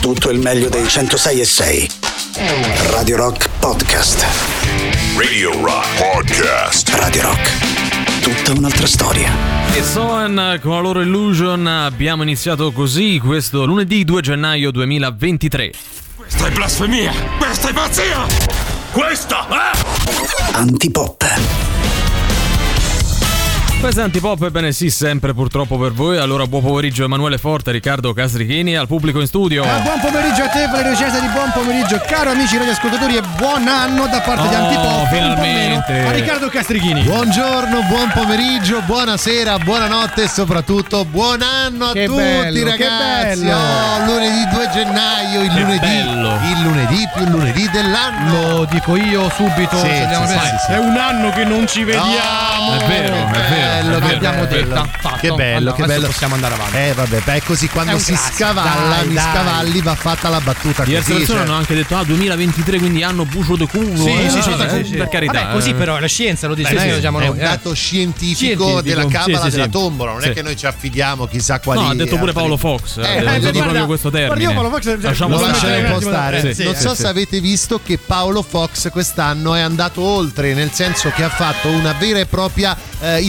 tutto il meglio dei 106 e 6. Radio Rock Podcast. Radio Rock Podcast. Radio Rock. Tutta un'altra storia. E Soen con la loro Illusion abbiamo iniziato così questo lunedì 2 gennaio 2023. Questa è blasfemia! Questa è pazzia! Questa è... Antipop. Questo è Antipop, ebbene sì, sempre purtroppo per voi. Allora, buon pomeriggio Emanuele Forte, Riccardo Castrichini al pubblico in studio. Eh, buon pomeriggio a te, Valerio Cesari, buon pomeriggio, caro amici radioascoltatori e buon anno da parte di Oh, Antipop. finalmente. Meno A Riccardo Castrichini. Buongiorno, buon pomeriggio, buonasera, buonanotte e soprattutto buon anno a Che tutti bello, che ragazzi. bello. Oh, lunedì 2 gennaio, il Che lunedì, bello. il lunedì più lunedì dell'anno. Lo dico io subito. Sì, sì, sì, sì. È un anno che non ci vediamo. Oh, È vero, è vero, bello, è che detta. Fatto. Che bello, che bello. possiamo andare avanti. Eh vabbè, beh, così È quando si scavalla, Dai, mi dai. scavalli, va fatta la battuta Diverse così. persone cioè. hanno anche detto ah 2023 quindi anno bucio de culo. Sì, eh, sì, sì, sì, sì. per carità. Vabbè, così eh. però è la scienza, lo diciamo, sì, lo diciamo è noi. un eh. dato scientifico, della cabala della tombola, non è che noi ci affidiamo chissà quali No, ha detto pure Paolo Fox. Eh, detto proprio questo termine. Paolo Fox- Lasciamo stare. un po' stare. non so se avete visto che Paolo Fox quest'anno è andato oltre, nel senso che ha fatto una vera e propria eh,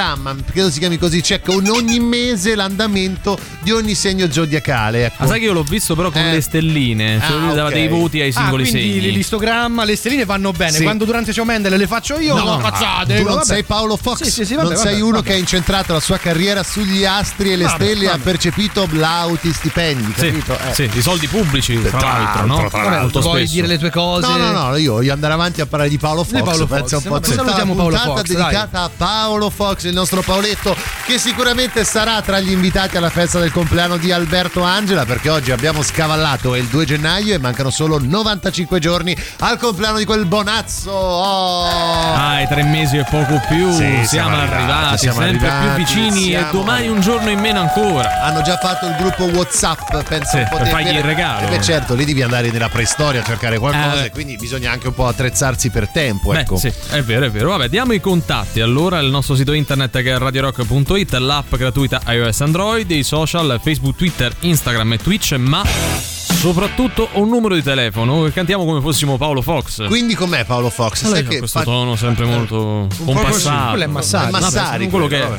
histogramma, credo si chiami così, cioè con ogni mese l'andamento di ogni segno zodiacale. Ecco. Ma sai che io l'ho visto però con Eh. le stelline, cioè Ah, lui dava ok. dei voti ai Ah, singoli quindi segni. l'istogramma, le stelline vanno bene. Sì. Quando durante Show Mendel le faccio io, no, cazzate. tu non vabbè. sei Paolo Fox, Sì, sì, sì, vabbè, non sei vabbè, uno vabbè. che ha incentrato la sua carriera sugli astri e le Vabbè, stelle e ha percepito lauti stipendi, Sì, capito? Eh. sì, i soldi pubblici, tra l'altro, no? Molto vuoi spesso. dire le tue cose? No, no, no, io voglio andare avanti a parlare di Paolo Fox. Di Paolo Fox. pensa un po' salutiamo Paolo Fox, dedicata a Paolo Fox, il nostro Paoletto, che sicuramente sarà tra gli invitati alla festa del compleanno di Alberto Angela, perché oggi abbiamo scavallato, il 2 gennaio e mancano solo 95 giorni al compleanno di quel bonazzo. Oh! Ah, tre mesi e poco più. Sì, siamo, siamo arrivati, arrivati, siamo sempre arrivati, più vicini siamo e domani un giorno in meno ancora. Hanno già fatto il gruppo WhatsApp, penso Sì, per fargli il regalo. Beh, certo, lì devi andare nella preistoria a cercare qualcosa Eh. quindi bisogna anche un po' attrezzarsi per tempo, Beh, ecco. sì, è vero, è vero. Vabbè, diamo i contatti. Allora, il nostro sito internet che è radiorock.it, l'app gratuita iOS Android, i social Facebook, Twitter, Instagram e Twitch, ma soprattutto un numero di telefono. Cantiamo come fossimo Paolo Fox. Quindi com'è Paolo Fox? Lei Sai che questo fa- tono sempre molto po' così. compassato. Quello è Massari. È Massari, quello che è. vabbè.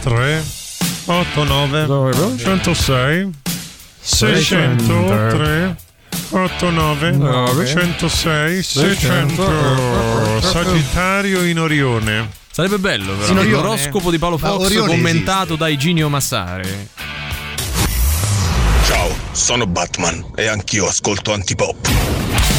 3 8 9 106 600 3 8 9 106 600 Sagittario in Orione Sarebbe bello, però. Signorione. L'oroscopo di Paolo Fox commentato da Iginio Massari. Ciao, sono Batman e anch'io ascolto Antipop.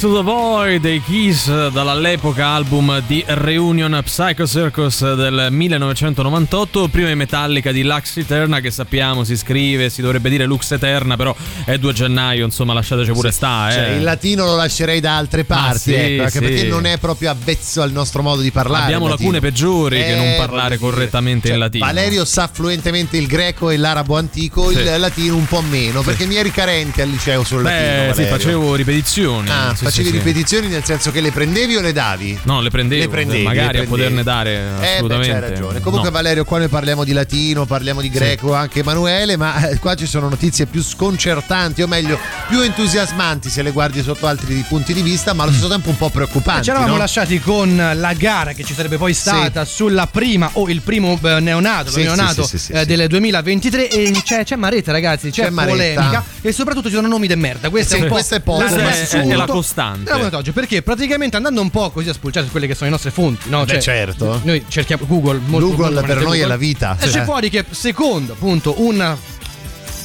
To the Void dei Kiss dall'epoca album di Reunion Psycho Circus del 1998 prima in Metallica di Lux Eterna che sappiamo si scrive si dovrebbe dire Lux Eterna però è 2 gennaio insomma lasciateci pure stare Cioè, eh. il latino lo lascerei da altre parti, sì, ecco, anche sì. perché non è proprio avvezzo al nostro modo di parlare. Abbiamo latino. lacune peggiori che non parlare voglio dire, correttamente cioè, in latino. Valerio sa fluentemente il greco e l'arabo antico, Sì. il latino un po' meno, perché mi eri carente al liceo sul latino. Beh, sì, Valerio. facevo ripetizioni. Ah, Sì, facevi sì, sì. ripetizioni nel senso che le prendevi o le davi? No, le prendevo, Le prendevi, magari le a poterne prendevi. dare Eh, beh, assolutamente. c'hai ragione. Comunque, No. Valerio, qua noi parliamo di latino, parliamo di greco, anche Emanuele, ma eh, qua ci sono notizie più sconcertanti, o meglio, più entusiasmanti se le guardi sotto altri punti di vista, ma allo stesso tempo un po' preoccupanti. Ci eravamo no? lasciati con la gara che ci sarebbe poi stata sulla prima o il primo eh, neonato, Sì, neonato sì, sì, sì, eh, sì. del 2023 e c'è, c'è Maretta ragazzi, c'è, C'è Maretta. polemica e soprattutto ci sono nomi de merda. Questo Sì, è un po' questo è poco, Questa ma è, è la costante. Della puntata oggi, perché praticamente andando un po' così a spulciare su quelle che sono le nostre fonti, no? Beh, certo. Noi cerchiamo Google, molto Google molto per noi è Google. la vita. Esce Cioè. fuori che secondo appunto una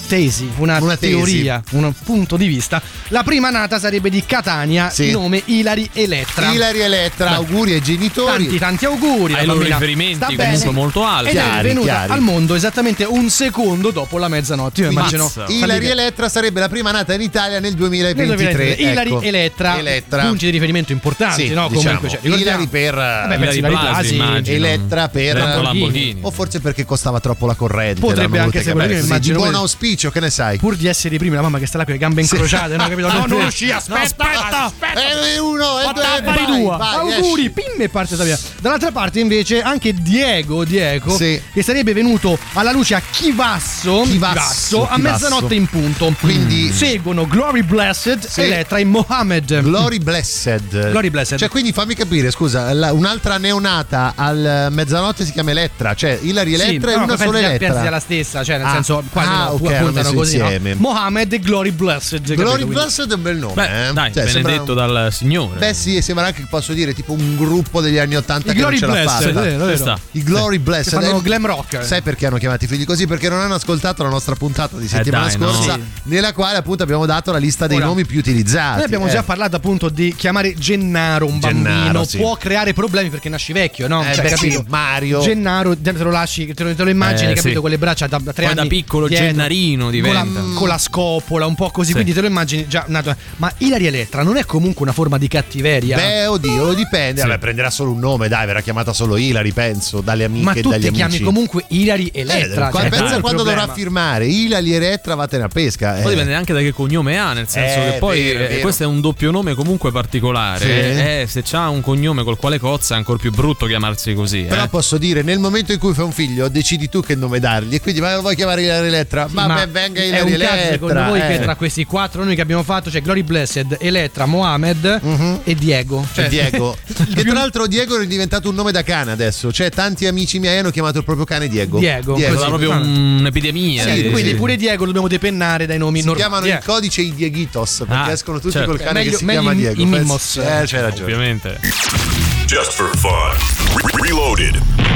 tesi, una, Una tesi. teoria, un punto di vista, la prima nata sarebbe di Catania, Sì. nome Ilari Elettra. Ilari Elettra, auguri ai genitori. Tanti tanti auguri, Ai loro riferimenti sta comunque bene. molto alti. Ed Chiari, è venuta chiari. al mondo esattamente un secondo dopo la mezzanotte. Io immagino. Ilari Elettra sarebbe la prima nata in Italia nel nel 2023. 2023. Ilari ecco. Elettra, Elettra. punti di riferimento importanti, Sì, no? diciamo. Comunque, cioè, Ilari per Vabbè, Ilari Ilari Blasi, Blasi. Elettra per Lamborghini. Lamborghini. O forse perché costava troppo la corrente. Potrebbe anche così. immagino buon quello. Auspicio, che ne sai? Pur di essere i primi, la mamma che sta là con le gambe incrociate, no? Capito? No, non uscì, aspetta, aspetta. E uno, e due, Vai, vai, due. vai, Auguri, esci. pim e parte via. Dall'altra parte invece anche Diego, Diego Sì. che sarebbe venuto alla luce a Chivasso, Chivasso, a Chivasso. mezzanotte in punto. Quindi- seguono Glory Blessed, Sì. Elettra e Mohammed. Glory Blessed. Glory Blessed. Cioè, quindi fammi capire, scusa, la- un'altra neonata al mezzanotte si chiama Elettra. Cioè, Ilari Elettra Sì, e no, una sola Elettra. pensi sia la stessa, cioè nel Ah, senso quasi ah, no, ok, messo così. no? insieme. Mohammed e Glory Blessed. capito? Glory Quindi- Blessed è un bel nome. Beh, eh? dai, Cioè, sembra- benedetto dal Signore. Beh, sì, sembra anche che posso dire tipo un gruppo degli anni Ottanta I che non Glory ce l'ha Blessed, fatta. vero, Ci vero. sta. I Glory Blessed Che fanno Eh, glam rock. Sai perché hanno chiamato i figli così? Perché non hanno ascoltato la nostra puntata di settimana dai, no. scorsa, Sì. nella quale appunto abbiamo dato la lista dei Ora, nomi più utilizzati. Noi abbiamo Eh. già parlato appunto di chiamare Gennaro un Gennaro, bambino sì. può creare problemi perché nasci vecchio, no? Eh, Cioè, capito? Mario. Gennaro, te lo lasci, te lo, immagini, Eh, capito? Con le braccia da, tre anni. da piccolo dietro, Gennarino diventa. Con la, con la scopola, un po' così, Sì. quindi te lo immagini già nato. Ma Ilaria Elettra non è comunque una forma di cattiveria. Beh, oddio, dipende. Sì. Vabbè, prenderà solo un nome, dai, verrà chiamata solo Ilari, penso, dalle amiche ma e tu dagli ti amici. chiami comunque Ilari Elettra. Eh, cioè, pensa il quando problema. dovrà firmare Ilari Elettra, vattene a pesca. Poi eh. dipende anche da che cognome ha, nel senso Eh, che poi vero, eh, vero. questo è un doppio nome comunque particolare. Sì. Eh, se c'ha un cognome col quale cozza è ancora più brutto chiamarsi così. Però eh. posso dire, nel momento in cui fai un figlio, decidi tu che nome dargli. E quindi, ma lo vuoi chiamare Ilari Elettra? Sì, ma, ma beh, venga è Ilari un caso secondo voi che eh. tra questi quattro nomi che abbiamo fatto c'è Glory Blessed, Elettra, Mohamed e Diego. Cioè, Diego. che tra l'altro Diego è diventato un nome da cane adesso. Cioè, tanti amici miei hanno chiamato il proprio cane Diego. Diego, È così. proprio un'epidemia. Sì, di- quindi sì. pure Diego lo dobbiamo depennare dai nomi Si normali. chiamano Eh. in codice i Dieguitos perché Ah, escono tutti certo. col cane Meglio- che si chiama i- Diego. i Mimos. Eh, c'hai ragione. Ovviamente. Just for fun. Re- Reloaded.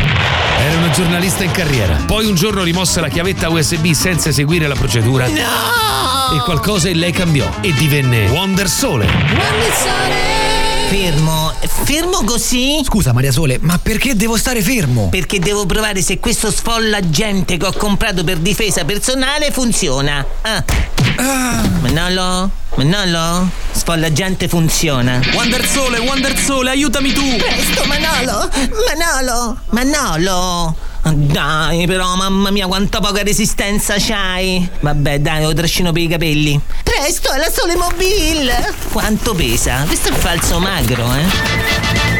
Era una giornalista in carriera. Poi un giorno rimosse la chiavetta USB senza eseguire la procedura. No! E qualcosa in lei cambiò e divenne Wonder Sole. Fermo, fermo così? Scusa Maria Sole, ma perché devo stare fermo? Perché devo provare se questo sfollagente che ho comprato per difesa personale funziona. Ah. Manolo? Manolo? Sfollagente funziona. Wonder Sole, Wonder Sole, aiutami tu! Presto, Manolo! Manolo! Manolo! Dai, però, mamma mia, quanta poca resistenza c'hai! Vabbè, dai, lo trascino per i capelli. Presto, è la Sole Mobile! Quanto pesa? Questo è falso magro, eh?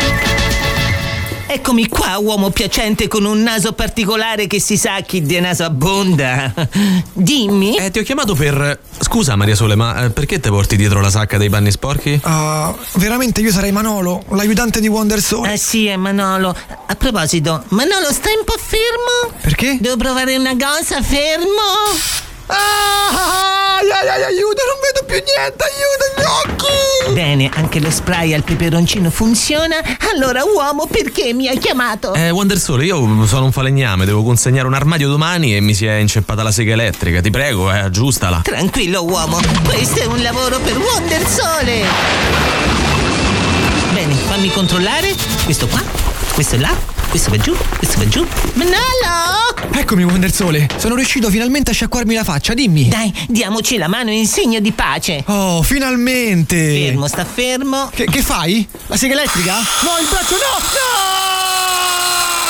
Eccomi qua, uomo piacente con un naso particolare che si sa chi di naso abbonda. Dimmi. Eh, ti ho chiamato per. Scusa, Maria Sole, ma eh, perché te porti dietro la sacca dei panni sporchi? Ah, veramente io sarei Manolo, l'aiutante di Wonder Sole. Eh sì, è Manolo. A proposito, Manolo, stai un po' fermo? Perché? Devo provare una cosa, fermo? Ah, ai, ai, ai, aiuto, non vedo più niente, aiuto gli occhi! Bene, anche lo spray al peperoncino funziona. Allora, uomo, perché mi hai chiamato? Eh, Wonder Sole, io sono un falegname, devo consegnare un armadio domani e mi si è inceppata la sega elettrica. Ti prego, eh, aggiustala. Tranquillo, uomo. Questo è un lavoro per Wonder Sole. fammi controllare. Questo qua, questo là, questo va giù, questo va giù. Manolo! Eccomi, Wonder Sole. Sono riuscito finalmente a sciacquarmi la faccia, dimmi. Dai, diamoci la mano in segno di pace. Oh, finalmente! Fermo, sta fermo. Che, che fai? La sega elettrica? No, il braccio no! No!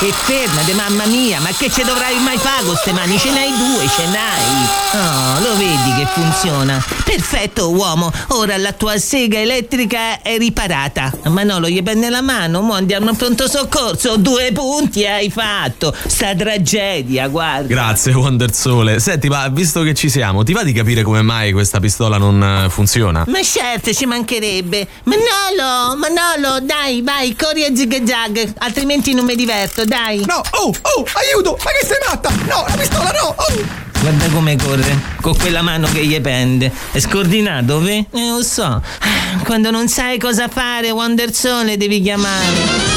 E fermate, mamma mia, ma che ce dovrai mai fare con ste mani? Ce n'hai due, ce n'hai. Oh, lo vedi che funziona. Perfetto, uomo. Ora la tua sega elettrica è riparata. Manolo, gli prende la mano, mo andiamo a pronto soccorso. Due punti hai fatto. Sta tragedia, guarda. Grazie, Wonder Sole. Senti, ma visto che ci siamo, ti va di capire come mai questa pistola non eh, funziona? Ma certo, ci mancherebbe. Manolo, Manolo, dai, vai, corri a zig zag, altrimenti non mi diverto, dai. No, oh, oh, aiuto! Ma che sei matta? No, la pistola no! Oh! Guarda come corre, con quella mano che gli pende. È scordinato, ve? Eh, lo so. Quando non sai cosa fare, Wonder Sole devi chiamare.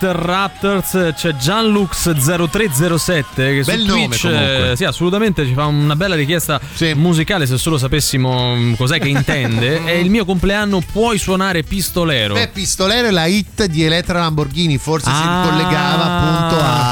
Sono Interrupters, c'è Gianlux0307 che Bel su nome, Twitch comunque. eh, sì, assolutamente ci fa una bella richiesta musicale se solo sapessimo mm, cos'è che intende. È il mio compleanno, puoi suonare pistolero. Beh, Pistolero è la hit di Elettra Lamborghini, forse Ah. si collegava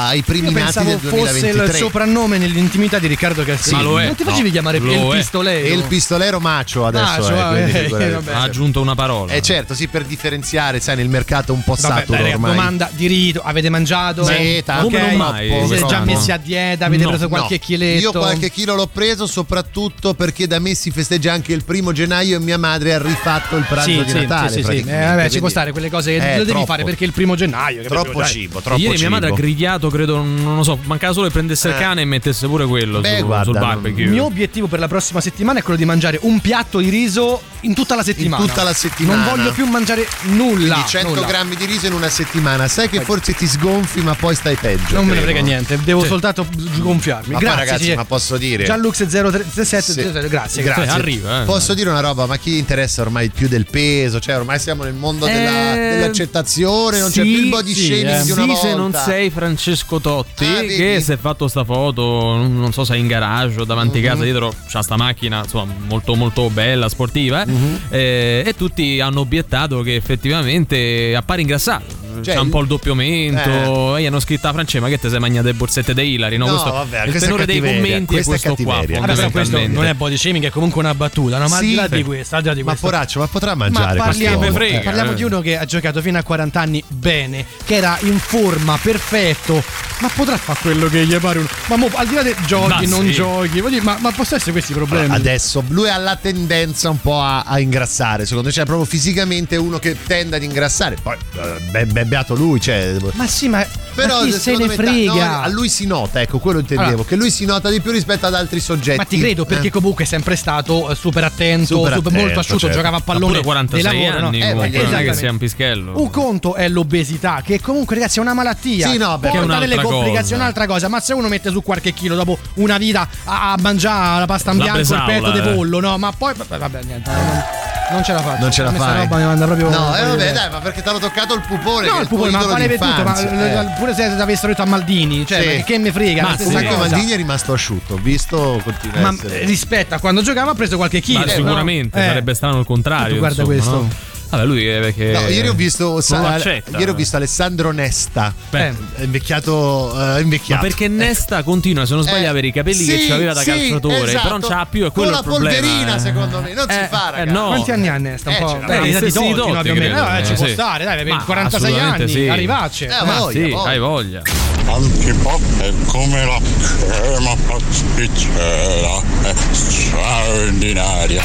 ai primi Io nati pensavo del fosse 2023. il soprannome nell'intimità di Riccardo lo è. Non ti facevi No, chiamare lo il è. pistolero? E il pistolero macio adesso Macio, quindi eh, figurati. vabbè. Ha aggiunto una parola. Eh certo, sì, per differenziare, sai, nel mercato un po' Vabbè, saturo dai, ormai. domanda di rito, avete mangiato? Sì, tanto. Ok. Come non mai, Vi siete già messi a dieta? Avete No, preso qualche no. chiletto? Io qualche chilo l'ho preso soprattutto perché da me si festeggia anche il primo gennaio e mia madre ha rifatto il pranzo Sì, di sì, Natale. sì, sì, sì. Eh, vabbè, ci può stare quelle cose che Eh, lo devi fare perché è il primo gennaio. Troppo cibo, troppo Ieri mia madre ha cibo. grigliato credo, non lo so, mancava solo che prendesse il cane e mettesse pure quello Beh, su- guarda, sul barbecue. Il mio obiettivo per la prossima settimana è quello di mangiare un piatto di riso in tutta la settimana. tutta la settimana. Non voglio più mangiare nulla. Quindi 100 nulla. grammi di riso in una settimana. Sai che forse ti sgonfi, ma poi stai peggio. Non me ne credo. frega niente, devo soltanto gonfiarmi. Ma Grazie, ragazzi, sì. ma posso dire. Gianlux 037 Sì. grazie, Grazie. Sì, arriva, eh. Posso dire una roba, ma chi interessa ormai più del peso? Cioè, ormai siamo nel mondo della- Eh, dell'accettazione, non c'è sì, più il body sì, shaming eh. di una Sì, volta. se non sei Francesco Totti, Ah, che si è fatto sta foto, non so se è in garage o davanti Mhm. a casa, dietro c'ha sta macchina, insomma, molto molto bella, sportiva, eh. Mhm. Eh, e tutti hanno obiettato che effettivamente appare ingrassato. Cioè, c'ha un po' il doppio mento. Eh. E gli hanno scritto a Francesco: Ma che te sei mangiato le borsette dei Hilary? No, No, questo, vabbè, il questa è tenore dei commenti questa è è questo qua. cattiveria. Vabbè, questo non è body shaming, è comunque una battuta, no? Ma al di là Sì. di questo, al di là di Ma questo. poraccio, ma potrà Ma mangiare parliamo, questo me frega, parliamo eh. di uno che ha giocato fino a 40 anni bene, che era in forma, perfetto, ma potrà fare quello che gli pare un... Ma mo, al di là di giochi, Ma non sì. giochi, dire, ma, ma possono essere questi i problemi? Adesso lui ha la tendenza un po' a, a ingrassare, secondo me, cioè proprio fisicamente uno che tende ad ingrassare. Poi, eh, be- be- beato lui, cioè. Ma sì, ma, Però ma chi se ne me, frega? no, a lui si nota, ecco, quello intendevo, Allora. che lui si nota di più rispetto ad altri soggetti. Ma ti credo perché Eh. comunque è sempre stato eh, super attento, Super super, attento, molto asciutto, certo. giocava a pallone pure 46 di lavoro, no? anni, Eh, comunque, non è che sia un pischello. Un conto è l'obesità, che comunque, ragazzi, è una malattia. Sì, no, perché Porta è un'altra delle complicazioni, cosa. un'altra cosa. Ma se uno mette su qualche chilo dopo una vita a, mangiare la pasta in La bianco, il petto di eh. pollo, no? Ma poi, vabbè, niente. Non, ce la faccio. Non ce la fai. roba mi manda proprio. No, eh, vabbè, dai, ma perché ti hanno toccato il pupone? No, il pupone, ma vale per tutto, ma d'infanzia, eh. pure se avessero detto a Maldini, cioè, Sì. che me frega, Ma sì. cosa. Maldini è rimasto asciutto, ho visto continua Ma essere. rispetto a quando giocava ha preso qualche chilo. Ma sicuramente Eh. sarebbe strano il contrario. Tu guarda insomma, questo. no? Vabbè, lui è perché. No, ieri ho visto, sa- ieri ho visto Alessandro Nesta. Beh, È invecchiato, eh, Ma invecchiato. perché Nesta continua, se non sbaglio, Eh, avere i capelli sì, che aveva da sì, calciatore, esatto. però non ce l'ha più, è quello Con il la problema. polverina, eh. secondo me, non si Eh, fa, eh, ragazzi. no. Quanti anni ha Nesta? Un Eh, po'? Beh, Eh, stessi Totti, no, Totti, più o meno. credo, Eh, ci eh, può stare, dai, per Ma 46 assolutamente anni, sì. arrivacce. Eh, Ma sì, hai voglia. Antipop è come la crema pasticcera, è straordinaria.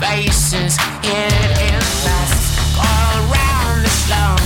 Faces hid in dust. All around this long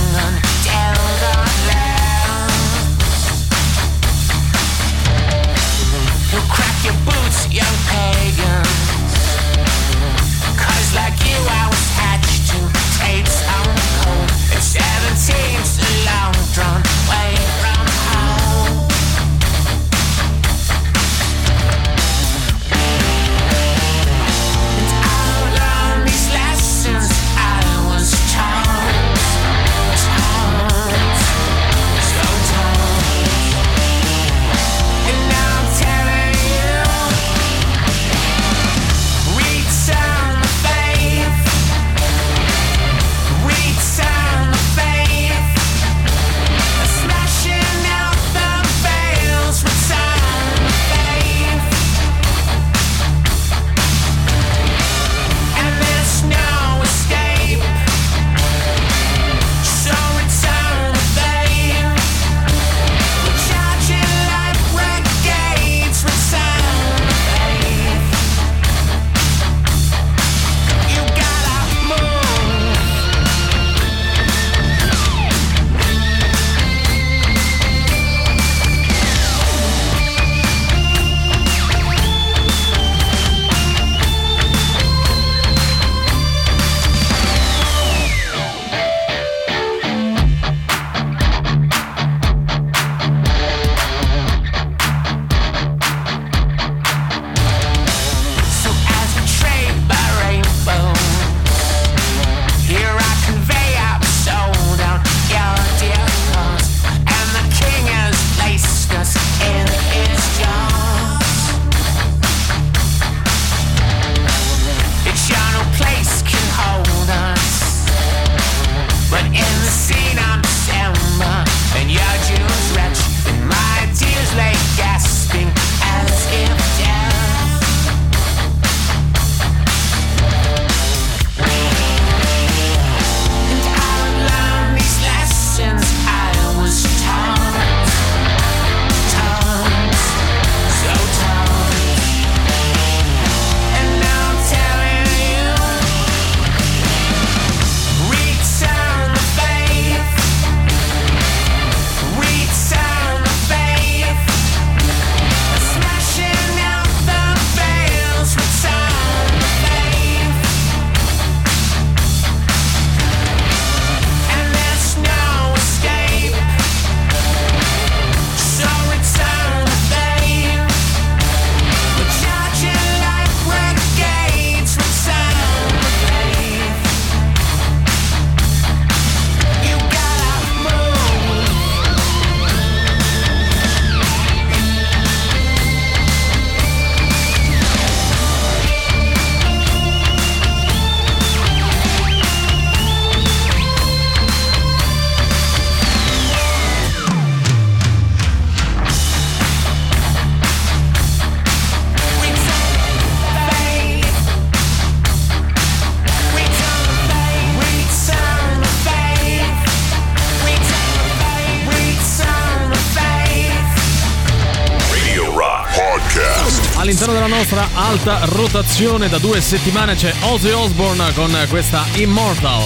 nostra alta rotazione da due settimane c'è Ozzy Osbourne con questa Immortal.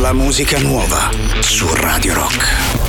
La musica nuova su Radio Rock.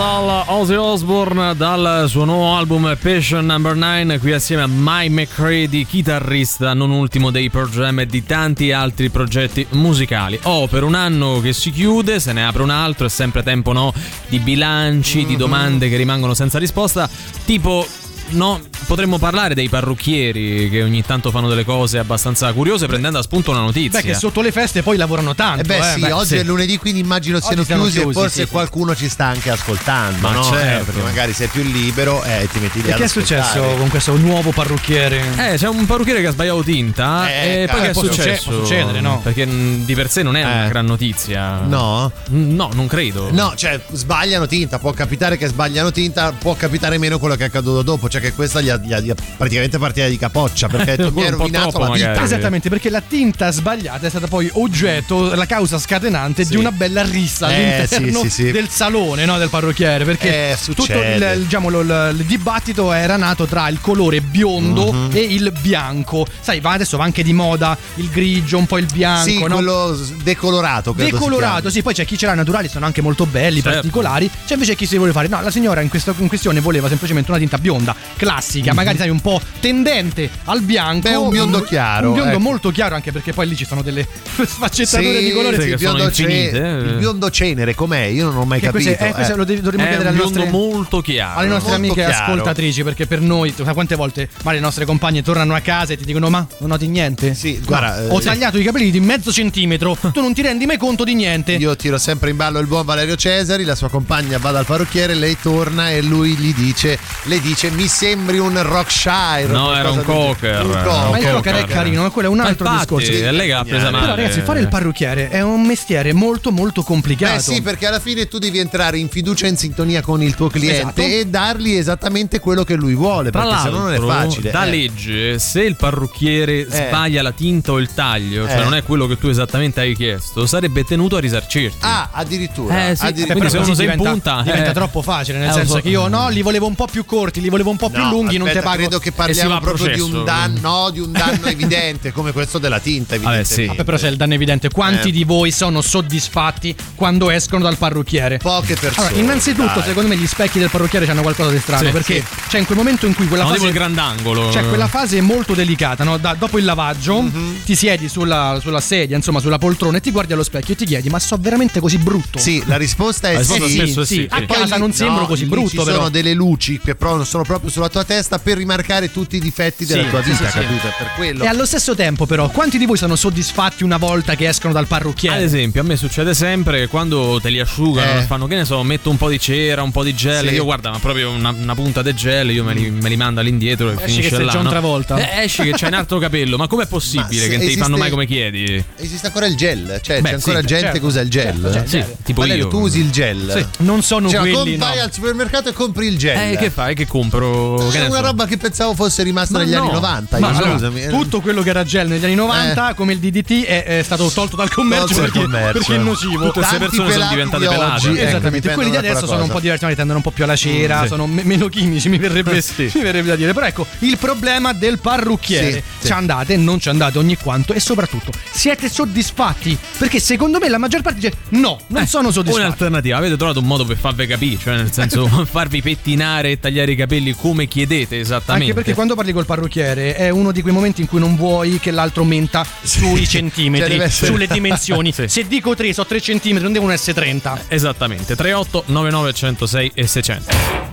Immortal Ozzy Osbourne dal suo nuovo album Passion Number 9 qui assieme a Mike McCready, chitarrista non ultimo dei Pearl Jam e di tanti altri progetti musicali. Oh, per un anno che si chiude, se ne apre un altro, è sempre tempo no di bilanci, di domande che rimangono senza risposta, tipo no, potremmo parlare dei parrucchieri che ogni tanto fanno delle cose abbastanza curiose prendendo a spunto una notizia. Beh, che sotto le feste poi lavorano tanto. Eh beh, sì, Beh, oggi è lunedì, quindi immagino siano Oggi siamo chiusi, e chiusi, forse sì, sì. qualcuno ci sta anche ascoltando. Ma no? certo. Eh, perché magari sei più libero e ti metti lì E che è ascoltare. successo con questo nuovo parrucchiere? Eh, c'è un parrucchiere che ha sbagliato tinta Eh, e poi eh, che è successo? può succedere, no? Perché mh, di per sé non è una Eh. gran notizia. No? Mm, No, non credo. No, cioè sbagliano tinta, può capitare che sbagliano tinta, può capitare meno quello che è accaduto dopo, cioè che questa gli ha, gli ha- gli ha praticamente partita di capoccia perché Un mi ha po' rovinato la vita. magari. Esattamente, perché la tinta sbagliata è stata poi oggetto, la causa scatenante Sì. di una bella rissa Eh, all'interno sì, sì, sì. del salone no, del parrucchiere. Perché Eh, tutto il, diciamo, lo- il- il dibattito era nato tra il colore biondo Mhm. e il bianco. Sai, va adesso va anche di moda il grigio, un po' il bianco. Sì, no? quello decolorato, Decolorato, sì, poi c'è chi ce l'ha naturali, sono anche molto belli, Certo. particolari. C'è invece chi si vuole fare. No, la signora in, questo- in questione voleva semplicemente una tinta bionda, classica, magari sai un po' tendente al bianco. Beh, un biondo chiaro, Un biondo ecco. molto chiaro, anche perché poi lì ci sono delle sfaccettature Sì, di colore. sì, che il, sono biondo infinite, ce- eh. il biondo cenere com'è? Io non ho mai Che capito. questo, eh, questo eh. lo devi- dovremmo È chiedere un alle biondo nostre, molto chiaro. alle nostre molto amiche chiaro. ascoltatrici, perché per noi, sai quante volte magari le nostre compagne tornano a casa e ti dicono: Ma non noti niente? Sì, No, guarda, ho eh, tagliato i capelli di mezzo centimetro, tu non ti rendi mai conto di niente. Io tiro sempre in ballo il buon Valerio Cesari, la sua compagna va dal parrucchiere, lei torna e lui gli dice, le dice mi sembri un Rockshire. No, era un cocker. Un Ma cocker. Ma il cocker è carino, ma quello è un altro infatti, discorso. è lei che l'ha presa male. Però ragazzi, fare il parrucchiere è un mestiere molto molto complicato. Eh sì, perché alla fine tu devi entrare in fiducia e in sintonia con il tuo cliente Esatto. e dargli esattamente quello che lui vuole, Tra perché se no non è facile. da eh. legge, se il parrucchiere sbaglia la tinta o il taglio, cioè Eh. non è quello che tu esattamente hai chiesto, sarebbe tenuto a risarcirti. Ah, addirittura. Eh sì, addirittura. quindi se uno si diventa, impunta diventa eh. troppo facile, nel Eh, senso so. che io no, li volevo un po' più corti, li volevo un po' più No, lunghi, non te aspetta, pago. credo che parliamo proprio di un danno, di un danno evidente come questo della tinta, evidentemente. Vabbè, però se il danno evidente, quanti Eh. di voi sono soddisfatti quando escono dal parrucchiere? Poche persone. Allora, innanzitutto, dai. secondo me gli specchi del parrucchiere hanno qualcosa di strano, Sì, perché sì. c'è in quel momento in cui quella No, fase il grandangolo. C'è quella fase molto delicata, no? Da- dopo il lavaggio Mhm. ti siedi sulla, sulla sedia, insomma, sulla poltrona e ti guardi allo specchio e ti chiedi: Ma so veramente così brutto? Sì, la risposta è La risposta sì. sì, sì. sì. A E poi casa non sembro no, così brutto, ci però. sono delle luci che però sono proprio sulla tua testa per rimarcare tutti i difetti della tua sì, vita, sì, sì. capito? È Per quello. E allo stesso tempo, però, quanti di voi sono soddisfatti una volta che escono dal Ad parrucchiere? esempio, a me succede sempre che quando te li asciugano, Eh. fanno che ne so, metto un po' di cera, un po' di gel. Sì. Io guarda, ma proprio una, una punta di gel, io me li, me li mando all'indietro e Esci finisce che là. John no? Travolta. Eh, esci che c'hai un altro capello, ma com'è possibile Ma che non te li fanno mai come chiedi? Esiste ancora il gel? Cioè, Beh, c'è ancora sì, gente certo, che usa il gel? certo, certo. Sì, tipo Valerio, io. tu usi il gel? Sì. Non sono Cioè, quelli, vai al supermercato e compri il gel. Eh, che fai? Che compro? Che È una so? roba che pensavo fosse rimasta Ma negli no. anni 90. Ma io, allora, scusami. eh. tutto quello che era gel negli anni 90, come il DDT, è, è stato tolto dal commercio, perché, commercio. perché è nocivo. Tutte queste persone sono diventate di pelate. oggi, ecco, Esattamente, dipendono quelli di adesso sono un cosa. po' diversi, magari tendono un po' più alla cera, sì. sono me- meno chimici, mi verrebbe, Sì. mi verrebbe da dire. Però ecco, il problema del parrucchiere. Sì, sì. Ci andate, non ci andate ogni quanto e soprattutto siete soddisfatti? Perché secondo me la maggior parte dice no, non Eh, sono soddisfatti. Un'alternativa, avete trovato un modo per farvi capire, cioè nel senso farvi pettinare e tagliare i capelli come chiedete esattamente. Anche perché quando parli col parrucchiere è uno di quei momenti in cui non vuoi che l'altro menta sui centimetri, Cioè, sulle dimensioni. Sì. Se dico 3, so 3 centimetri, non devono essere 30. Esattamente, 38 99 106 e 600.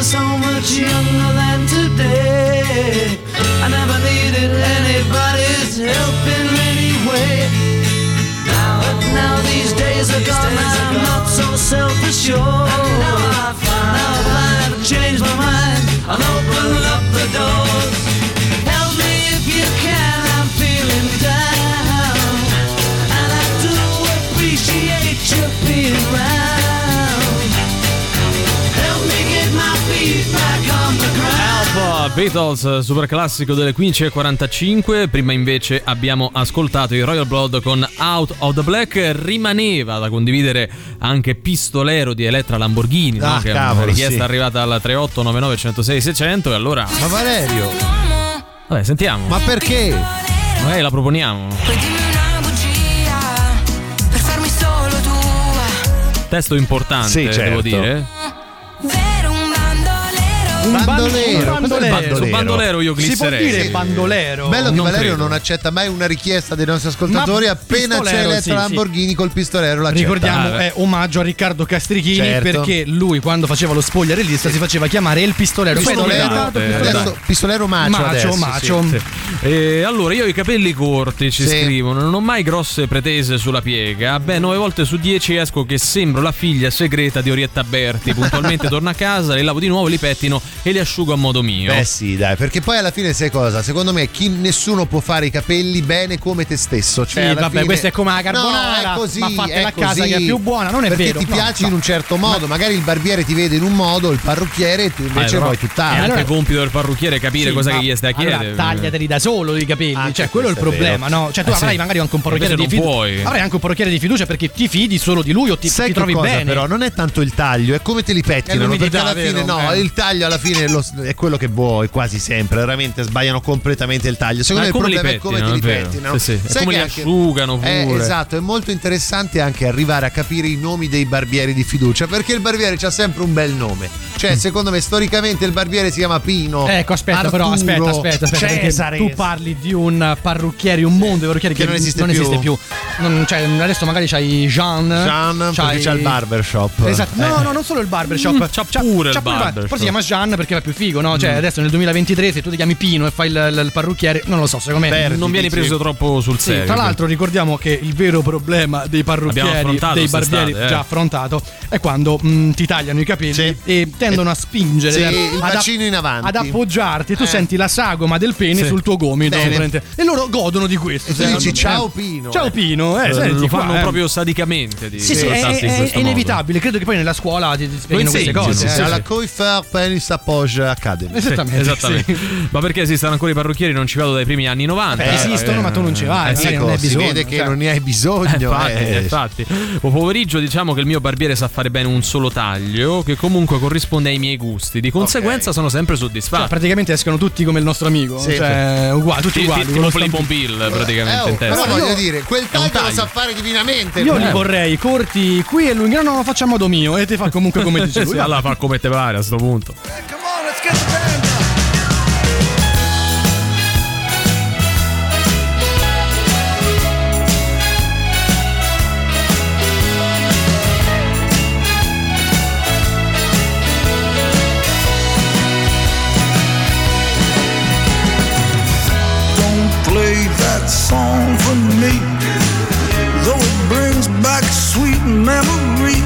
Younger, so much younger than today, I never needed anybody's help in any way. Now, but now these days are gone, I'm not so self-assured. Now Beatles, super classico delle 15.45. Prima invece abbiamo ascoltato i Royal Blood con Out of the Black. Rimaneva da condividere anche Pistolero di Elettra Lamborghini, no? Ah, che è una cavolo, richiesta sì. arrivata al 3899 106 600. E allora, Ma Valerio, vabbè, sentiamo. ma perché? Magari la proponiamo. Puoi dirmi una bugia per farmi solo tua. Testo importante, Sì, certo. devo dire. Un bandolero. Un Bandolero, bandolero? Su bandolero io Si può glisserei. dire Sì. bandolero? Bello che Non Valerio credo. non accetta mai una richiesta dei nostri ascoltatori. Ma Appena c'è pistolero, Elettra sì, sì. Lamborghini col pistolero l'accetta. Ricordiamo, Ah, è omaggio a Riccardo Castrichini Certo. perché lui quando faceva lo spoglier release si faceva chiamare il pistolero. Pistolero, diventato eh, pistolero. adesso, pistolero macio, Macio, adesso, macio. sì. Allora io ho i capelli corti, ci Sì. scrivono, non ho mai grosse pretese sulla piega. Beh, nove volte su dieci esco che sembro la figlia segreta di Orietta Berti. Puntualmente torno a casa, li lavo di nuovo, li pettino e li asciugo a modo mio. Beh sì, dai, perché poi alla fine sai cosa? Secondo me chi nessuno può fare i capelli bene come te stesso. Cioè, Sì, alla vabbè, fine- questa è come la carbonara, No, è così, ma fatela è a casa che è più buona, non è perché vero, ti no, piaci no. in un certo modo, magari il barbiere ti vede in un modo, il parrucchiere e tu Eh, invece però vuoi È tutt'altro. anche allora- compito del parrucchiere capire Sì, cosa che gli stai a chiedere. Allora, tagliateli da solo i capelli, Anche cioè quello è il è problema, vero. no? Cioè tu Eh, avrai sì. magari anche un parrucchiere di fiducia. Avrai anche un parrucchiere di fiducia perché ti fidi solo di lui o ti, Sai ti trovi cosa bene. però? Non è tanto il taglio, è come te li pettinano. l'umidità, Perché alla fine, no, Eh. il taglio alla fine lo- è quello che vuoi quasi sempre. Veramente sbagliano completamente il taglio. Secondo me il problema è come vero. pettinano. Sì, sì. Sai come che li asciugano Eh, pure. esatto, è molto interessante anche arrivare a capire i nomi dei barbieri di fiducia. Perché il barbiere ha sempre un bel nome. Cioè, secondo me, storicamente il barbiere si chiama Pino. Ecco, aspetta, Arturo, però, aspetta, aspetta, aspetta. perché Cesare. tu parli di un parrucchiere, un mondo di parrucchieri che, Che non esiste non più. esiste più. Non- cioè, adesso magari c'hai Jean. Jean, perché c'hai- c'ha il barbershop. Esatto, no, Eh. no, non solo il barbershop. Mm, c'ha pure il barbershop. Poi si chiama Jean perché va più figo, no? Cioè, adesso nel 2023, se tu ti chiami Pino e fai il, il parrucchiere, non lo so, secondo me. Perdi, non vieni preso troppo sul Sì, serio. tra l'altro ricordiamo che il vero problema dei parrucchieri, dei barbieri eh. già affrontato, è quando mh, ti tagliano i capelli Sì. e tendono a spingere Sì, ad- il bacino in avanti. ad appoggiarti e tu Eh. senti la sagoma del pene Sì. sul tuo gomito e loro godono di questo. E dici ciao Pino. Ciao eh. Pino, eh, Eh, senti lo qua, fanno eh. proprio sadicamente di Sì, sì, è, inevitabile. Credo che poi nella scuola ti, ti spiegano queste cose. sì, eh. sì, alla Coifer Penis Appoge Academy. Esattamente. Esattamente. sì. Ma perché esistono ancora i parrucchieri? Non ci vado dai primi anni 90. Beh, esistono, ma tu non ci vai, Eh, sì, non ne hai si bisogno, vede che cioè. non ne hai bisogno. Eh, infatti, eh. infatti. Buon pomeriggio, diciamo che il mio barbiere sa fare bene un solo taglio, che comunque corrisponde ai miei gusti. Di conseguenza sono sempre Cioè, soddisfatto. praticamente escono tutti come il nostro amico. Sì. Cioè, uguali, tutti Sì, uguali. tipo stampino. Playmobil praticamente Eh, oh, in però testa. voglio io- dire, quel un taglio lo taglio. sa fare divinamente. Io li Eh. vorrei corti qui e lui no no faccio a modo mio e ti fa comunque come dice lui. Allora fa come te pare a sto punto. That song for me, though it brings back sweet memories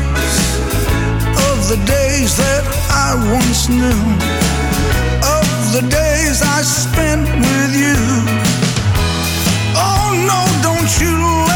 of the days that I once knew, of the days I spent with you. Oh no, don't you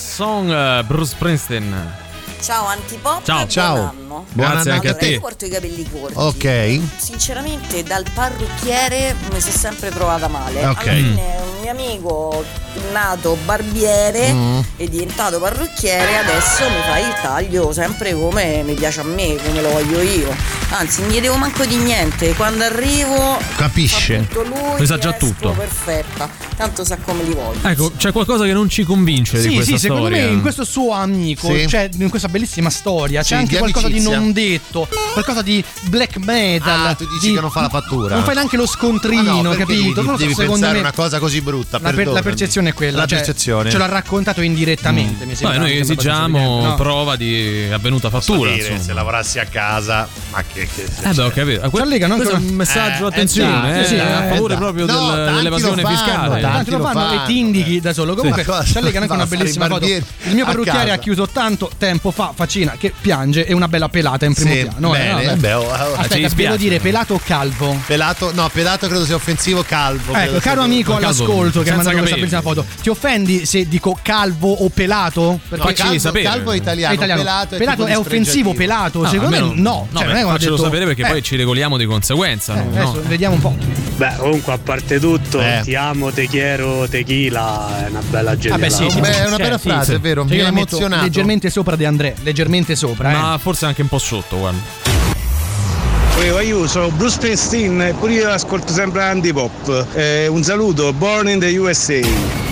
song, eh, Bruce Springsteen. Ciao Antipop. Ciao. Ciao. Buon anno. Grazie anche a te. Io porto i capelli corti. Ok. Sinceramente, dal parrucchiere mi sono sempre trovata male. Ok. Alla fine, un mio amico nato barbiere Mm. è diventato parrucchiere. Adesso mi fa il taglio sempre come mi piace a me, come lo voglio io. Anzi, non gli devo manco di niente. Quando arrivo, Capisce. lui. Lo sa già tutto. perfetta. Tanto sa come li voglio. Ecco, c'è qualcosa che non ci convince di Sì, questa sì, secondo storia. me in questo suo amico, Sì. cioè in questa bellissima storia, Sì, c'è anche di qualcosa amicizia. di non detto, qualcosa di black metal. Ah, tu dici di- che non fa la fattura. Non fai neanche lo scontrino, Ah, no, perché capito? Devi, Non so, devi secondo pensare me una cosa così brutta. la, per- la percezione è quella. La cioè, percezione. Ce l'ha raccontato indirettamente, mi sembra. Vabbè, noi esigiamo no? prova di avvenuta fattura. Dire, se lavorassi a casa, ma che. che Eh beh, ho capito. Ci allegano anche un messaggio, attenzione, a favore proprio No, dell'evasione fiscale. Tanti Tanti lo fanno fanno. e ti indichi da solo. Comunque Sì. allegano anche una bellissima foto. Il mio parrucchiere ha chiuso tanto tempo fa, Facina che piange e una bella pelata in primo Sì, piano. eh, bene, vabbè. beh, oh, oh, ci Aspetta, devo dire pelato o calvo? Pelato, no, pelato credo sia offensivo, calvo. Ecco, caro amico all'ascolto che ha mandato questa bellissima foto, ti offendi se dico calvo o pelato? No, Facci calvo, sapere. calvo è italiano, È italiano. pelato è, Pelato è offensivo, pelato? Secondo me almeno- no. Cioè, non è detto- sapere perché Eh, poi ci regoliamo di conseguenza. eh, no? adesso No. vediamo un po'. Beh, comunque, a parte tutto, Eh. ti amo, te quiero, tequila, è una bella genialata. Vabbè, sì, sì. Beh, è una bella sì, frase, sì. è vero, mi Cioè, io ha emozionato. Leggermente sopra di Andrea, leggermente sopra, eh. Ma forse anche un po' sotto, guarda. Io sono Bruce Springsteen e pure io ascolto sempre Andy Pop. Eh, un saluto, born in the USA.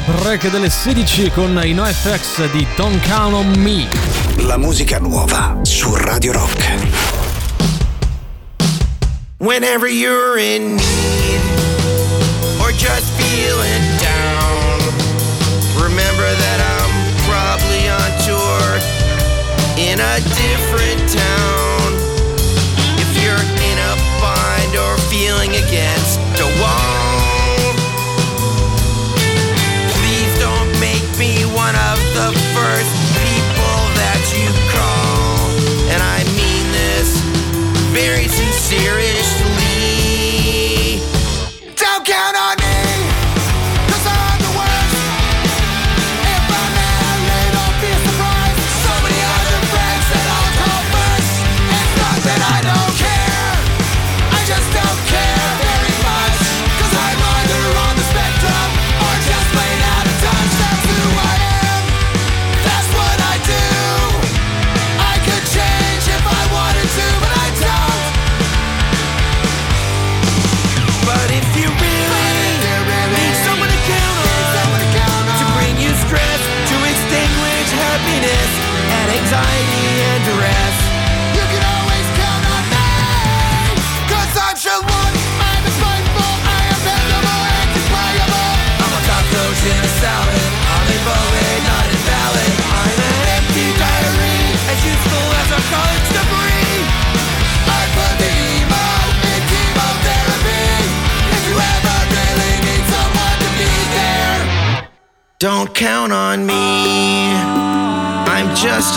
Break delle 16 con i NoFX di Don't Count on Me. La musica nuova su Radio Rock. Whenever you're in need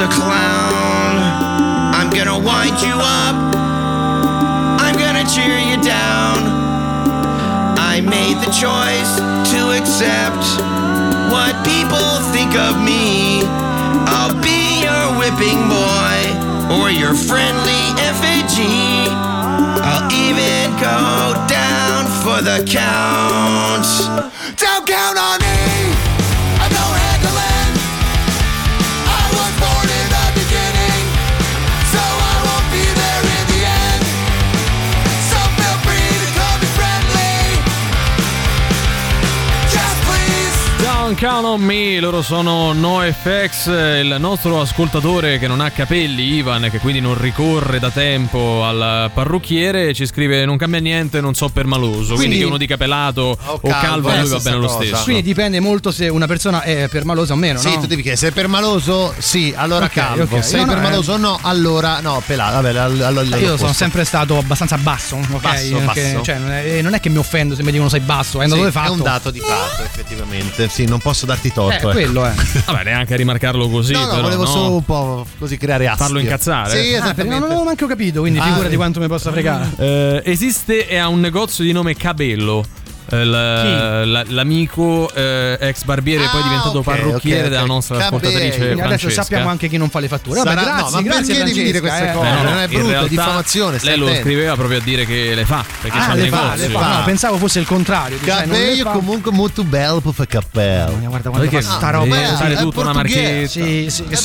a clown. I'm gonna wind you up. I'm gonna cheer you down. I made the choice to accept what people think of me. I'll be your whipping boy or your friendly effigy. I'll even go down for the count. Count on me, loro sono NoFX, il nostro ascoltatore che non ha capelli, Ivan, che quindi non ricorre da tempo al parrucchiere, ci scrive non cambia niente, non so per maloso, quindi, Quindi- che uno dica pelato o calvo, a lui va bene lo stesso. Quindi dipende molto se una persona è permalosa o meno, Sì, no? tu devi chiedere, sei permaloso? Sì, allora Ok, calvo. ok. Sei No, no, permaloso? No, allora no, pelato. Vabbè, all- allora Io sono sempre stato abbastanza basso, ok? Basso, Perché, basso. Cioè, non è, non è che mi offendo se mi dicono sei basso, è un dato Sì, di fatto. È un dato di fatto, effettivamente. Sì, non posso darti torto. Eh, ecco. quello è. Vabbè, neanche a rimarcarlo così, No, no, però, volevo no? solo un po' così creare astio. Farlo incazzare? Sì, Ah, perché esattamente. non avevo manco capito, quindi Ah, figurati eh. quanto mi possa fregare. Eh, esiste e ha un negozio di nome Cabello. Eh, la- la- l'amico eh, ex barbiere poi Ah, diventato ok, parrucchiere ok, della nostra Cabello. ascoltatrice Quindi adesso Francesca. sappiamo anche chi non fa le fatture. Vabbè, Sarà- grazie, no, ma grazie perché devi dire Francesca, queste eh. cose? Eh, no, non è brutto, è diffamazione, Lei lo attento. scriveva proprio a dire che le fa, perché Ah, c'ha un le fa, le fa. No, pensavo fosse il contrario. Cabello fa. comunque molto bello per fare cappello. Guarda quanto Perché fa sta no, roba. usare tutta una marchetta. Sì, sì, Che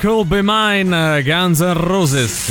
Could Be Mine, Guns N' Roses.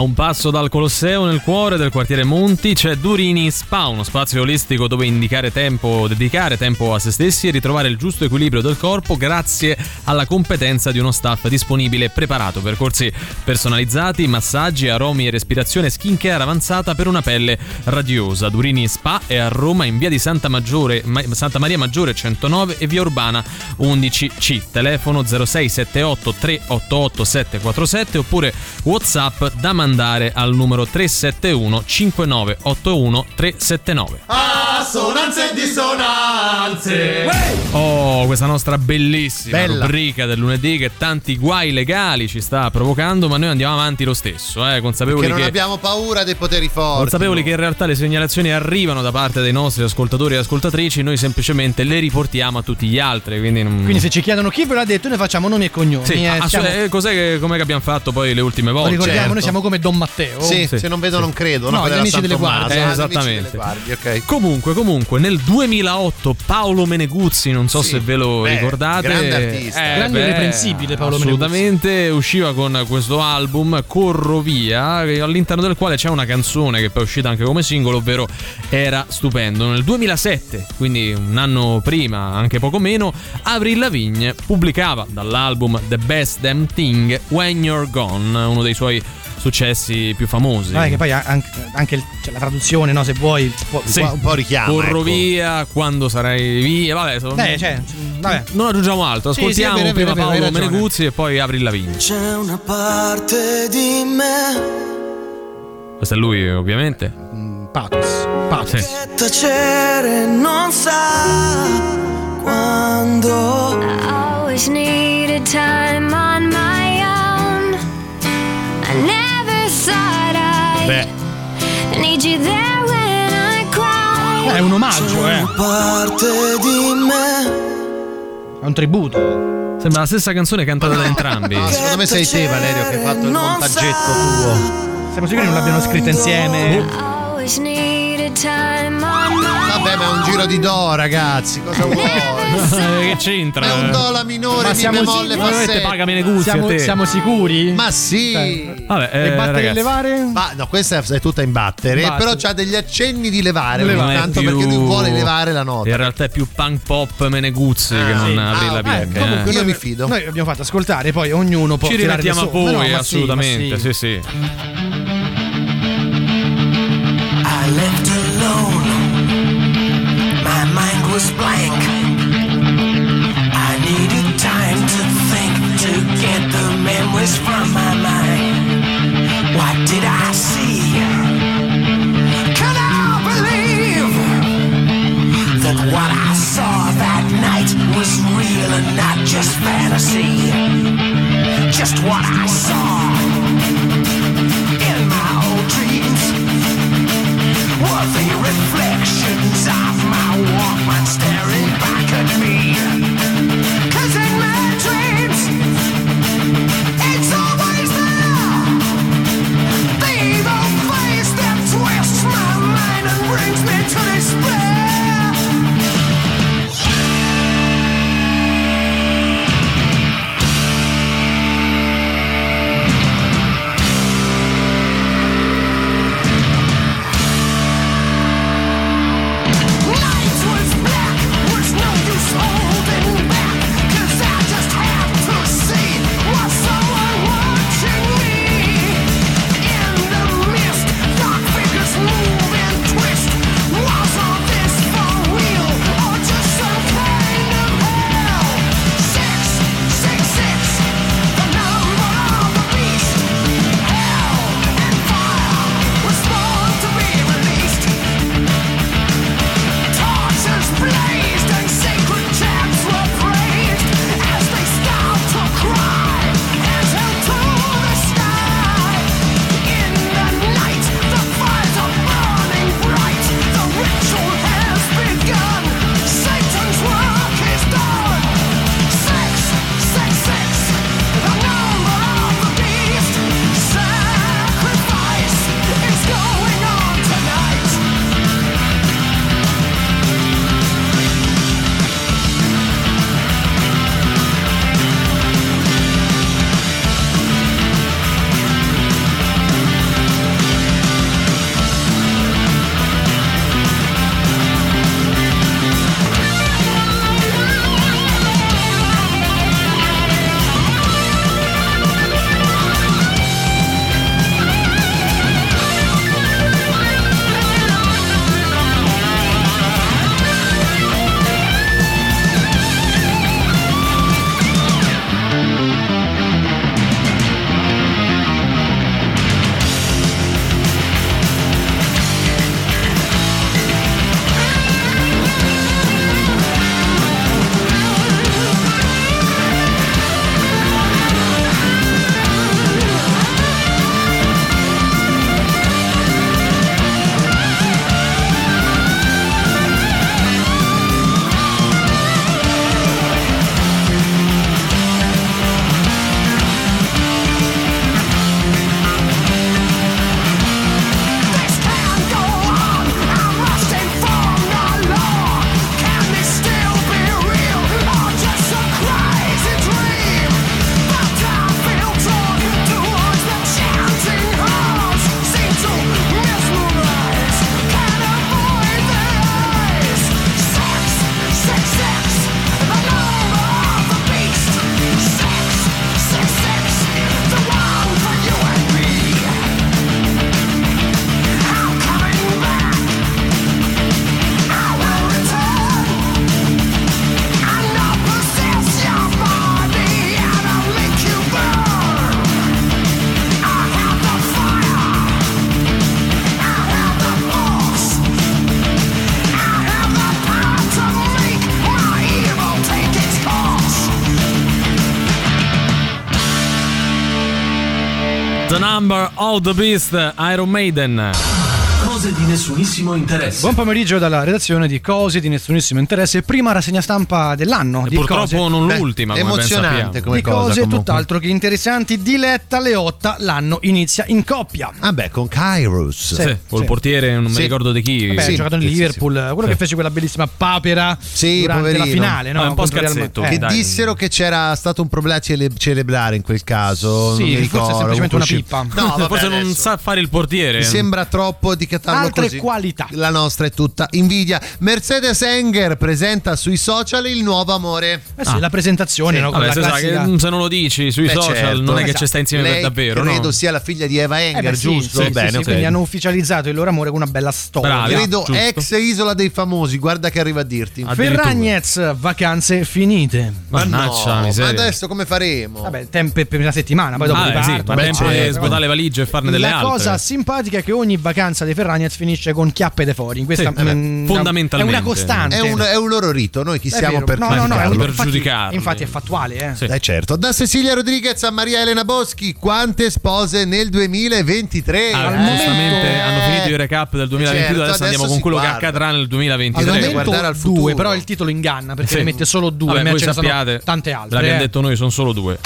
A un passo dal Colosseo, nel cuore del quartiere Monti, c'è Durini Spa, uno spazio olistico dove indicare tempo, dedicare tempo a se stessi e ritrovare il giusto equilibrio del corpo grazie alla competenza di uno staff disponibile e preparato. Percorsi personalizzati, massaggi, aromi e respirazione skincare avanzata per una pelle radiosa. Durini Spa è a Roma in via di Santa, Maggiore, Ma- Santa Maria Maggiore 109 e via Urbana 11C. Telefono 0678 388 747 oppure WhatsApp da mandare al numero 371 5981 379. Assonanze e dissonanze. Oh, questa nostra bellissima Bella. rubrica del lunedì che tanti guai legali ci sta provocando, ma noi andiamo avanti lo stesso, eh, consapevoli Che non che abbiamo paura dei poteri forti. Consapevoli che in realtà le segnalazioni arrivano da parte dei nostri ascoltatori e ascoltatrici, noi semplicemente le riportiamo a tutti gli altri. Quindi, non- Quindi se ci chiedono chi ve l'ha detto, noi facciamo nomi e cognomi. Sì, eh, ass- siamo- eh, cos'è che, com'è che abbiamo fatto poi le ultime lo volte? ricordiamo, Certo. noi siamo come Don Matteo. Sì, se non vedo non credo. No, quella gli amici delle guardie. Eh, esattamente. delle guardie, ok. Comunque, comunque, nel 2008 Paolo Meneguzzi, non so Sì. se ve lo Beh, ricordate, grande artista. Grande e irreprensibile Paolo Assolutamente, usciva con questo album Corrovia, all'interno del quale c'è una canzone che poi è uscita anche come singolo, ovvero Era stupendo. Nel 2007, quindi un anno prima, anche poco meno, Avril Lavigne pubblicava dall'album The Best Damn Thing When You're Gone, uno dei suoi successi più famosi. Vabbè, che poi anche, anche il- cioè, la traduzione, no? Se vuoi, può- Sì. Un po' richiama. Corro ecco. via quando sarai via. Vabbè, insomma, Eh, cioè, vabbè. non aggiungiamo altro. Sì, sì, Ascoltiamo vero, è prima vero, Paolo. Meneguzzi e poi apri la vigna. C'è una parte di me Questo è lui, ovviamente. Pathos. Pathos. Sì. che tacere non sa quando I always needed time on my è un omaggio, eh. una parte di me È un tributo. Sembra la stessa canzone cantata da entrambi. no, secondo me sei te, Valerio, che hai fatto il montaggetto tuo. Siamo sicuri che non l'abbiano scritta insieme? I Vabbè, ma è un giro di do, ragazzi. Cosa vuoi? che c'entra? È un do la minore, Ma mi siamo bemolle sì- fa Veramente sé. paga Meneguzzi a Siamo, te. siamo sicuri? Ma sì. Cioè, Vabbè, e eh, battere e levare? Ma no, questa è tutta in battere, Batte. però c'ha degli accenni di levare Non è tanto più- perché lui vuole levare la nota. In realtà è più punk pop Meneguzzi che non sì. apri Ah, vigna. Eh, comunque eh. io mi fido. Noi abbiamo fatto ascoltare, poi ognuno può Ci tirare da rimettiamo a voi, No, assolutamente. Sì, sì. Was blank. I needed time to think to get the memories from my mind. What did I see? Can I believe that what I saw that night was real and not just fantasy? Just what I saw in my old dreams were the reflections of my Walkman staring back at me. Number of the Beast, Iron Maiden. Cose di nessunissimo interesse. Buon pomeriggio dalla redazione di Cose di nessunissimo interesse, prima rassegna stampa dell'anno. di purtroppo cose. non l'ultima, come ben emozionante come di cosa, cose comunque. tutt'altro che interessanti. Diletta Leotta, l'anno inizia in coppia. Ah beh, con Kairos. Sì, col portiere, non mi Sì. ricordo di chi. Vabbè, ha giocato in sì, sì, Liverpool, quello Sì. che fece quella bellissima papera Sì, durante poverino. la finale, no? Ah, un po' Real scazzetto. Che Eh, dai. dissero che c'era stato un problema a cele- celebrare in quel caso. Sì, non mi forse ricordo. semplicemente una pippa. No, vabbè, Forse non sa fare il portiere. Mi sembra troppo di catarlo Altre così. qualità. La nostra è tutta invidia. Mercedes Enger presenta sui social il nuovo amore. Eh sì, la presentazione, Sì. no? Vabbè, la se, classica- che, se non lo dici sui Beh, social, certo. non è che Esatto. ci sta insieme Lei per davvero, credo no? sia la figlia di Eva Eh Enger, beh, sì, giusto? sì, sì, Bene, sì, ok. quindi hanno ufficializzato il loro amore con una bella storia. Bravi. Credo giusto. ex isola dei famosi, guarda che arriva a dirti. Ferragnez, vacanze finite. Mannaggia, no, miseria. ma adesso come faremo? Vabbè, tempo per una settimana, poi dopo Ah, eh, ripartono. sì, Beh, tempo certo. di svuotare le valigie e farne delle La altre. cosa simpatica è che ogni vacanza dei Ferragnez finisce con chiappe de fuori. Questa Sì, vabbè, mm, fondamentalmente. è una costante. È un, è un loro rito, noi chi È siamo vero. per no, no, no, un- per infatti- giudicarli. Infatti è fattuale, eh. Sì. Eh certo, da Cecilia Rodriguez a Maria Elena Boschi, quante spose nel 2023? Ah, Al giustamente momento- hanno finito i recap del 2022, Certo, adesso andiamo adesso con si quello che guarda. accadrà nel Al 2023. Bisogna momento guardare al due, futuro. però il titolo inganna perché Sì. ne mette solo due, Vabbè, ma voi sappiate, tante altre. L'abbiamo eh. detto noi, sono solo due.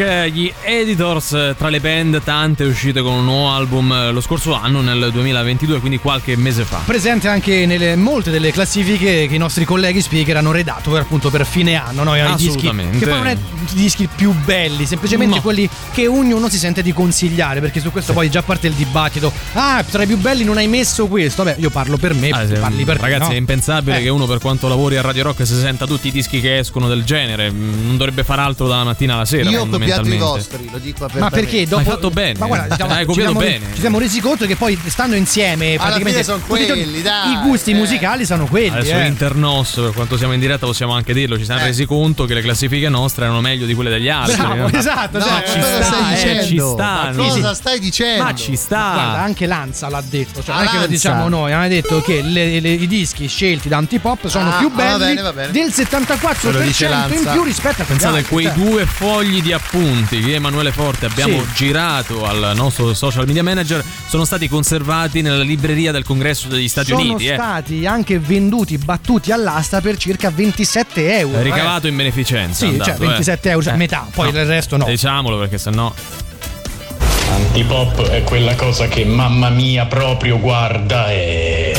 Gli editors eh, tra le band, tante uscite con un nuovo album eh, lo scorso anno, nel 2022, quindi qualche mese fa. Presente anche nelle molte delle classifiche che i nostri colleghi speaker hanno redatto per, appunto per fine anno. No? I dischi, che poi non è i dischi più belli, semplicemente No. quelli che ognuno si sente di consigliare. Perché su questo poi già parte il dibattito. Ah, tra i più belli non hai messo questo. Vabbè, io parlo per me, Ah, se- parli per te. ragazzi, no? è impensabile Eh. che uno per quanto lavori a Radio Rock si senta tutti i dischi che escono del genere. Mm, Non dovrebbe fare altro dalla mattina alla sera. Io ho copiato i fondamentalmente. vostri, lo dico apertamente. Ma perché dopo. Hai fatto bene. Ma guarda, diciamo, Hai ci, copiato siamo, bene. ci siamo resi conto che poi stando insieme. Alla praticamente sono quelli, dai, I gusti eh. musicali sono quelli. Adesso eh. l'internos, per quanto siamo in diretta, possiamo anche dirlo. Ci siamo Eh. resi conto che le classifiche nostre erano meglio di quelle degli altri. Bravo, Eh, esatto. No, cioè, ma ci cosa sta, stai eh, dicendo? ci sta, Ma no? cosa stai dicendo? Ma ci sta. Guarda, anche Lanza l'ha detto, cioè non è che lo diciamo noi, hanno detto che le- le- i dischi scelti da Antipop sono Ah, più va belli bene, va bene. del Se lo dice 74% in più rispetto a quegli Pensate altri, quei cioè. due fogli di appunti che Emanuele Forte abbiamo Sì. girato al nostro social media manager sono stati conservati nella libreria del congresso degli Stati sono Uniti. eh. stati anche venduti, battuti all'asta per circa 27 euro. eh. Ricavato in beneficenza. Sì, andato, cioè 27 euro, cioè Eh. metà, poi No. il resto no. Diciamolo perché sennò. Antipop è quella cosa che mamma mia proprio guarda e...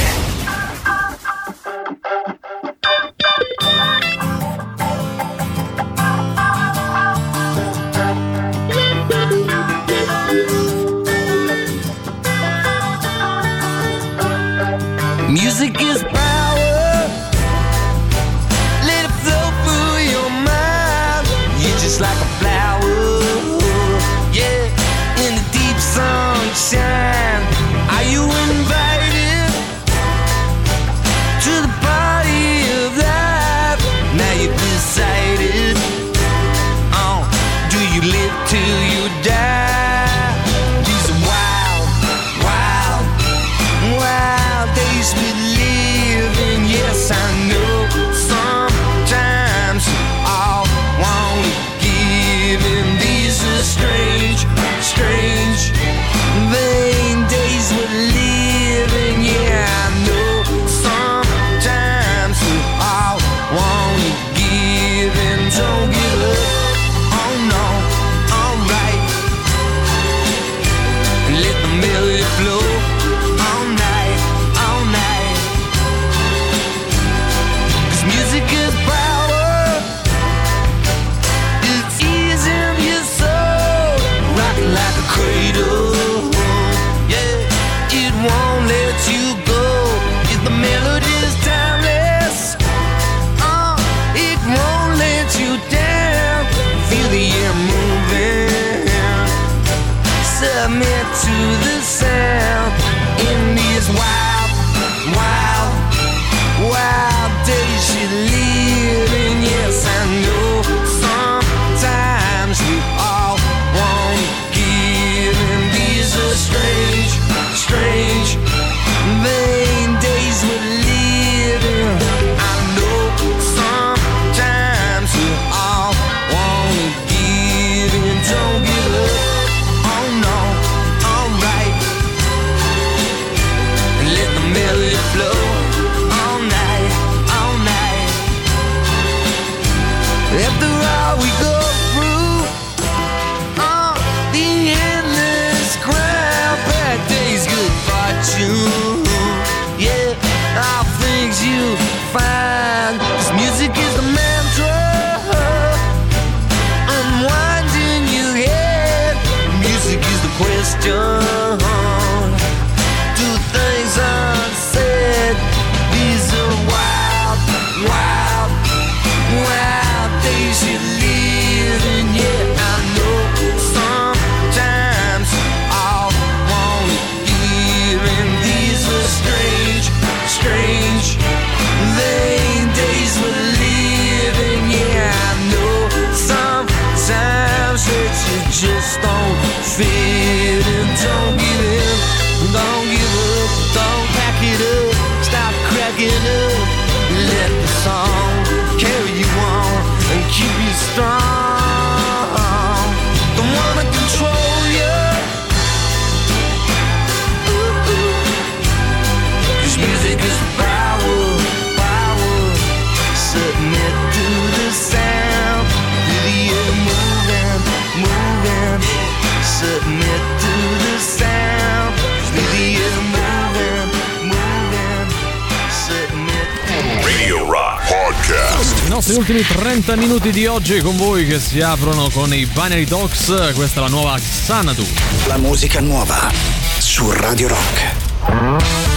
nostri ultimi 30 minuti di oggi con voi che si aprono con i Binary Dogs. Questa è la nuova Xanadu. La musica nuova su Radio Rock.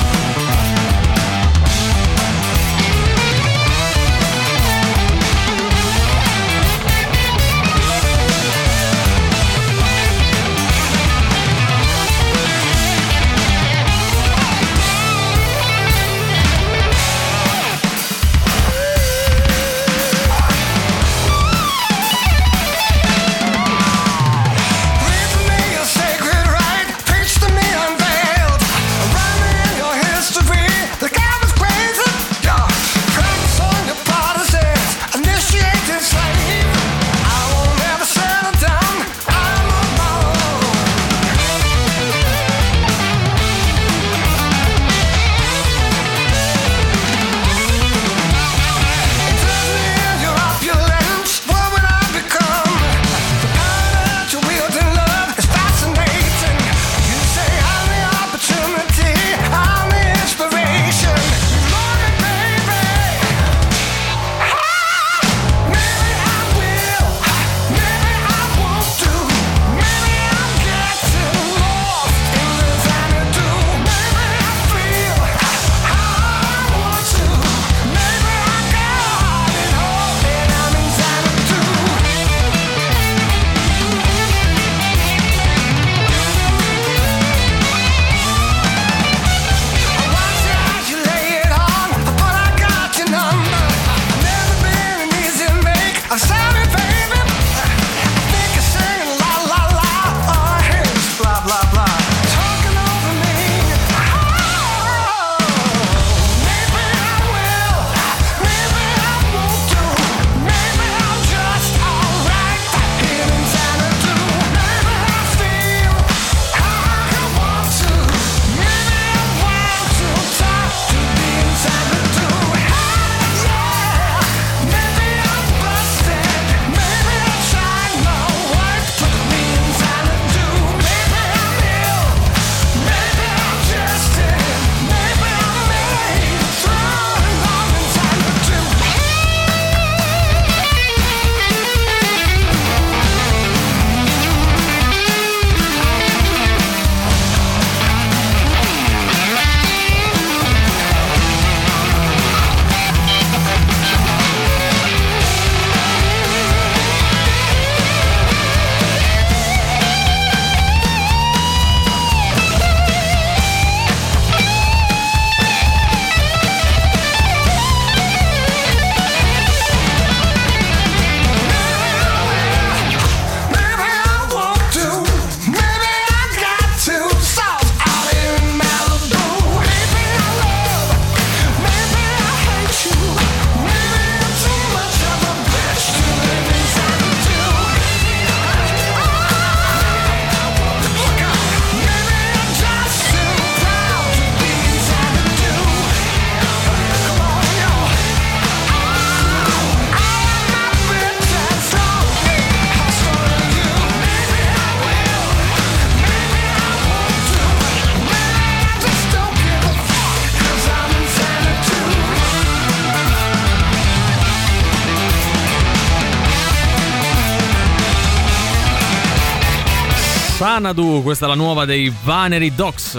Sanadu, questa è la nuova dei Vaneri Dogs.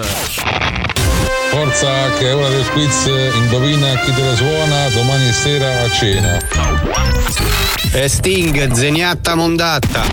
Forza che è ora del quiz, indovina chi te la suona domani sera a cena. E Sting, zeniatta mondatta.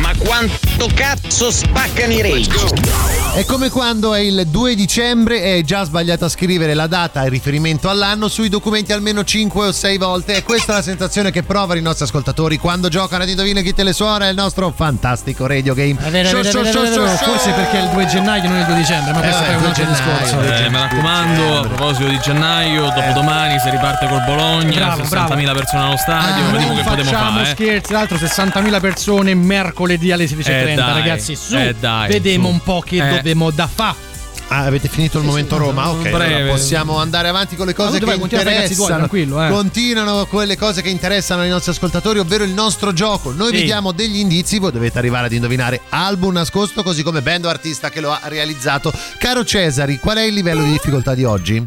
Ma quanto cazzo spaccano i rage? È come quando è il 2 dicembre e hai già sbagliato a scrivere la data e il riferimento all'anno sui documenti almeno 5 o 6 volte. E questa è la sensazione che provano i nostri ascoltatori quando giocano ad Indovina chi te le suona, il nostro fantastico radio game. È vero, è vero, è è è vero. Forse perché è il 2 gennaio, non il 2 dicembre, ma questo Eh, è un altro 2 discorso. Eh, mi raccomando, a proposito di gennaio, dopodomani si riparte col Bologna, Bravo, 60.000 persone allo stadio, Ah, vediamo non che potremo facciamo fare. eh. scherzi, tra l'altro 60.000 persone mercoledì alle 16.30, Eh, dai, ragazzi, su, eh, dai, vedemo su. un po' che Eh. Dovemo da fa. Ah, avete finito il momento Roma? Ok, allora possiamo andare avanti con le cose che continuate, ragazzi, tuoi, interessano. eh. Continuano quelle cose che interessano ai nostri ascoltatori, ovvero il nostro gioco. Noi vi Sì. diamo degli indizi, voi dovete arrivare ad indovinare album nascosto, così come band o artista che lo ha realizzato. Caro Cesari, qual è il livello di difficoltà di oggi?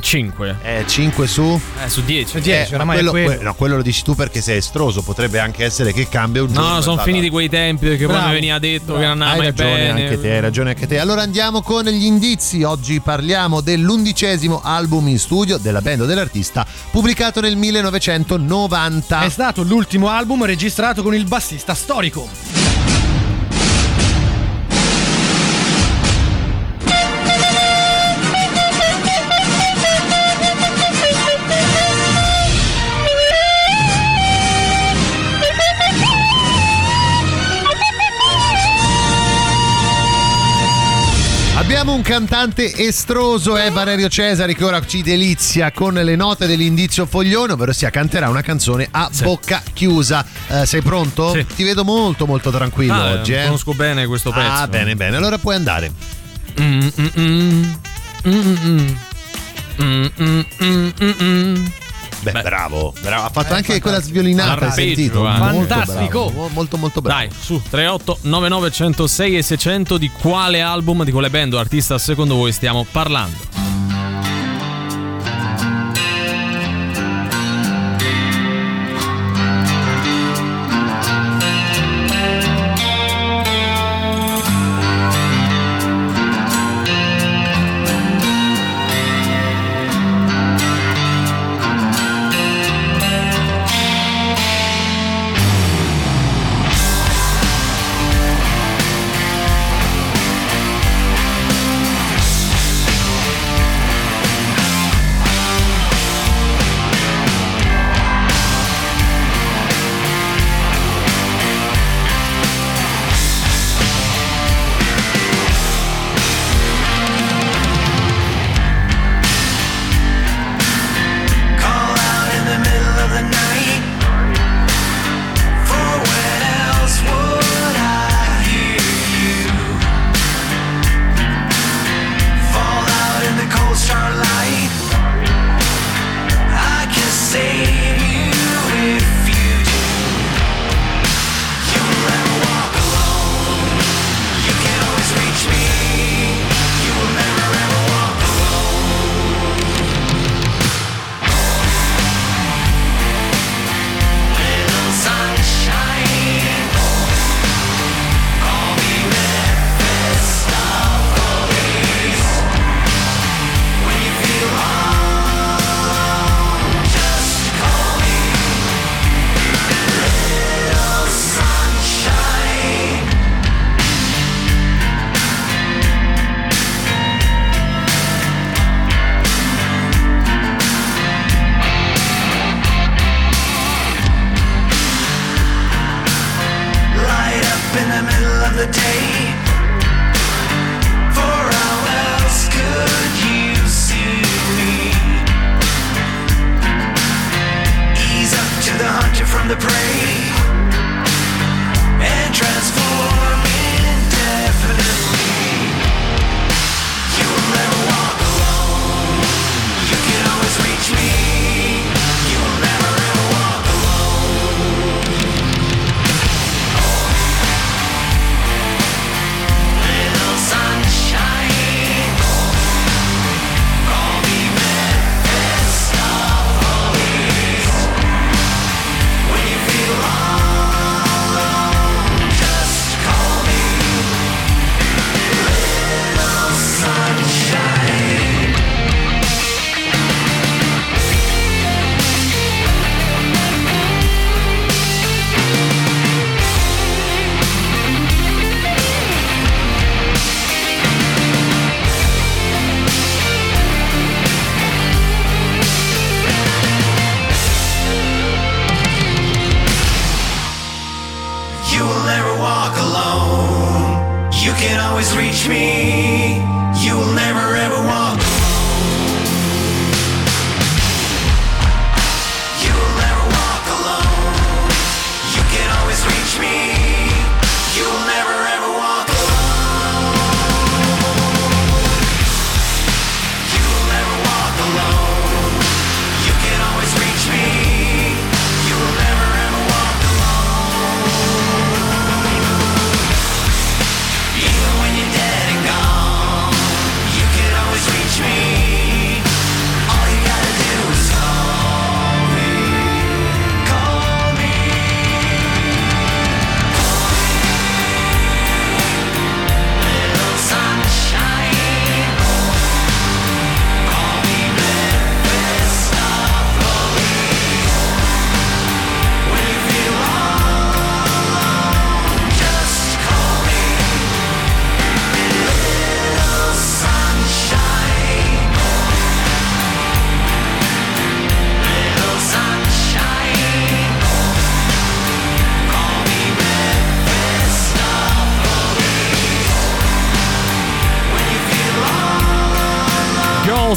5. Eh, 5 su? Eh, su 10. Eh, ma quello, que- no, quello lo dici tu perché sei estroso, potrebbe anche essere che cambia un giorno. No, sono finiti quei tempi perché poi Bravo. mi veniva detto che non andava Hai mai ragione bene. anche te, hai ragione anche te. Allora andiamo con gli indizi. Oggi parliamo dell'undicesimo album in studio della band dell'artista pubblicato nel 1990. È stato l'ultimo album registrato con il bassista storico. Cantante estroso, è Valerio Cesari, che ora ci delizia con le note dell'indizio foglione, ovvero sia canterà una canzone a bocca chiusa. Eh, sei pronto? Sì. Ti vedo molto molto tranquillo Ah, oggi. Eh? Conosco bene questo pezzo. Ah, bene, bene. Allora puoi andare. Mm, mm, mm. Mm. Beh, bravo, bravo. Ha fatto Eh, anche fantastico. quella sviolinata, hai sentito? eh. Molto Fantastico. bravo, Molto, molto bravo. Dai, su 38 99 106 e 600 di quale album, di quale band o artista secondo voi stiamo parlando?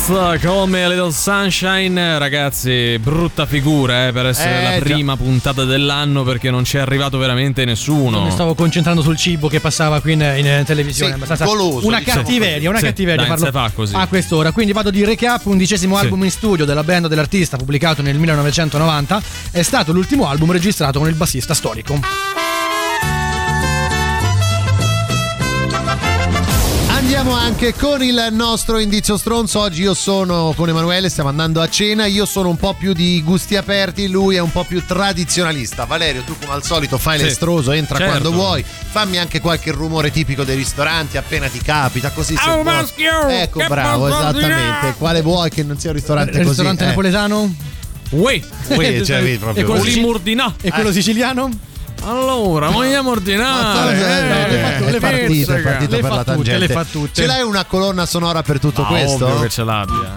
Health come Little Sunshine, ragazzi, brutta figura eh, per essere Eh, la già. prima puntata dell'anno perché non c'è arrivato veramente nessuno. Mi stavo concentrando sul cibo che passava qui in, in televisione. Sì, abbastanza- goloso, una diciamo cattiveria, così. una Sì, cattiveria dai, farlo non si fa così. a quest'ora. Quindi vado di recap, undicesimo Sì. album in studio della band dell'artista pubblicato nel 1990. È stato l'ultimo album registrato con il bassista storico. Anche con il nostro indizio stronzo. Oggi io sono con Emanuele, stiamo andando a cena. Io sono un po' più di gusti aperti, lui è un po' più tradizionalista. Valerio, tu come al solito fai Sì. l'estroso, entra Certo. quando vuoi. Fammi anche qualche rumore tipico dei ristoranti appena ti capita, così se Oh, maschio, Ecco, che bravo, esattamente. dire? Quale vuoi che non sia un ristorante Il così? ristorante Eh. napoletano? Uè, Uè, cioè, vedi proprio. E quello, Uli sicil- Murdinà. e quello Eh. siciliano? Allora, vogliamo ordinare. Eh, no, le fa- che le fa tutte, pizzica. è partito Le per fa la tutte, tangente. le fa tutte. Ce l'hai una colonna sonora per tutto Ma questo? ovvio che ce l'abbia.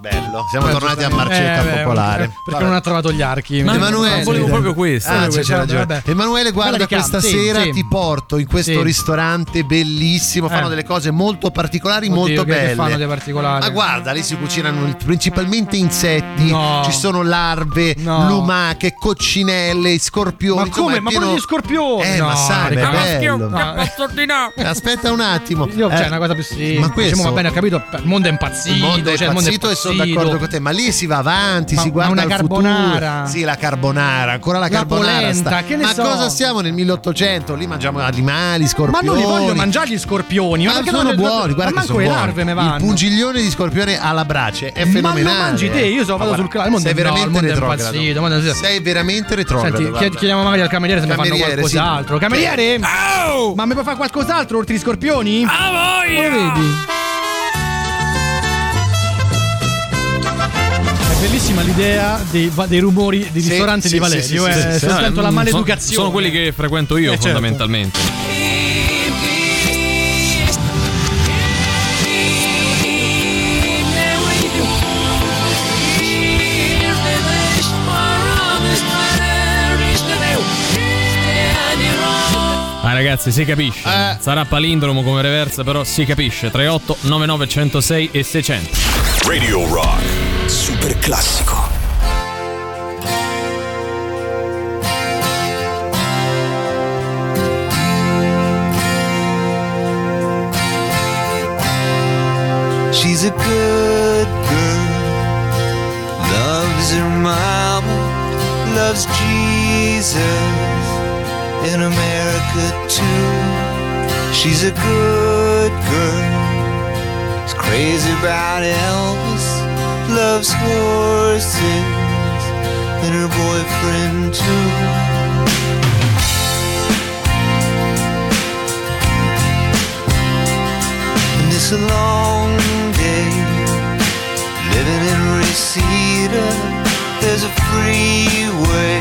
Bello, siamo Eh, tornati a giustamente. Marcetta Eh, beh, Popolare. eh, Perché non ha trovato gli archi. Ma Emanuele, volevo proprio questo. Ah, Eh, c'è, c'è vabbè, ragione. vabbè. Emanuele, guarda, questa sì, sera sì. ti porto in questo Sì. ristorante bellissimo. Fanno Eh. delle cose molto particolari, Oddio, molto che- che belle. fanno di particolare? Ma guarda, lì si cucinano principalmente insetti. No. Ci sono larve, No. lumache, coccinelle, scorpioni. Ma come? Ma pieno- pure gli scorpioni? Eh, ma No, sai, è bello. Aspetta un attimo. Io, cioè, Eh, una cosa più sì. Ma questo Diciamo, va bene, ho capito. Il mondo è impazzito. il mondo è cioè, il mondo è impazzito e sono impazzito. d'accordo con te, ma lì si va avanti, Ma- si ma guarda una al carbonara. futuro. Sì, la carbonara, ancora la La carbonara. polenta, sta. che ne ma so. cosa siamo nel 1800? Lì mangiamo animali, Ma scorpioni. non li voglio mangiare gli scorpioni. Ma perché sono non- buoni, guarda ma che manco sono le buoni. larve Il vanno. pungiglione di scorpione alla brace è Ma fenomenale. lo mangi te, io so, vado Ma sul il mondo Sei il veramente retrogrado. il Sei veramente retrogrado. Chiediamo magari al cameriere se mi fanno qualcos'altro. Cameriere? Ma mi puoi fare qualcos'altro oltre gli scorpioni? A voglia! Lo vedi? Bellissima l'idea dei, dei rumori di Sì, ristoranti sì, di Valerio. sì, eh, sì, sì, sì. soltanto la maleducazione. Sono, sono quelli che frequento io, Eh, certo. fondamentalmente. Ah, ragazzi, si capisce. Eh. Sarà palindromo come reversa, però si capisce. 38 99 106 e 600. Radio Rock. Super classico. She's a good girl, loves her mom, loves Jesus in America too. She's a good girl, is crazy about Elvis, loves horses and her boyfriend too. And it's a long day living in Reseda. There's a freeway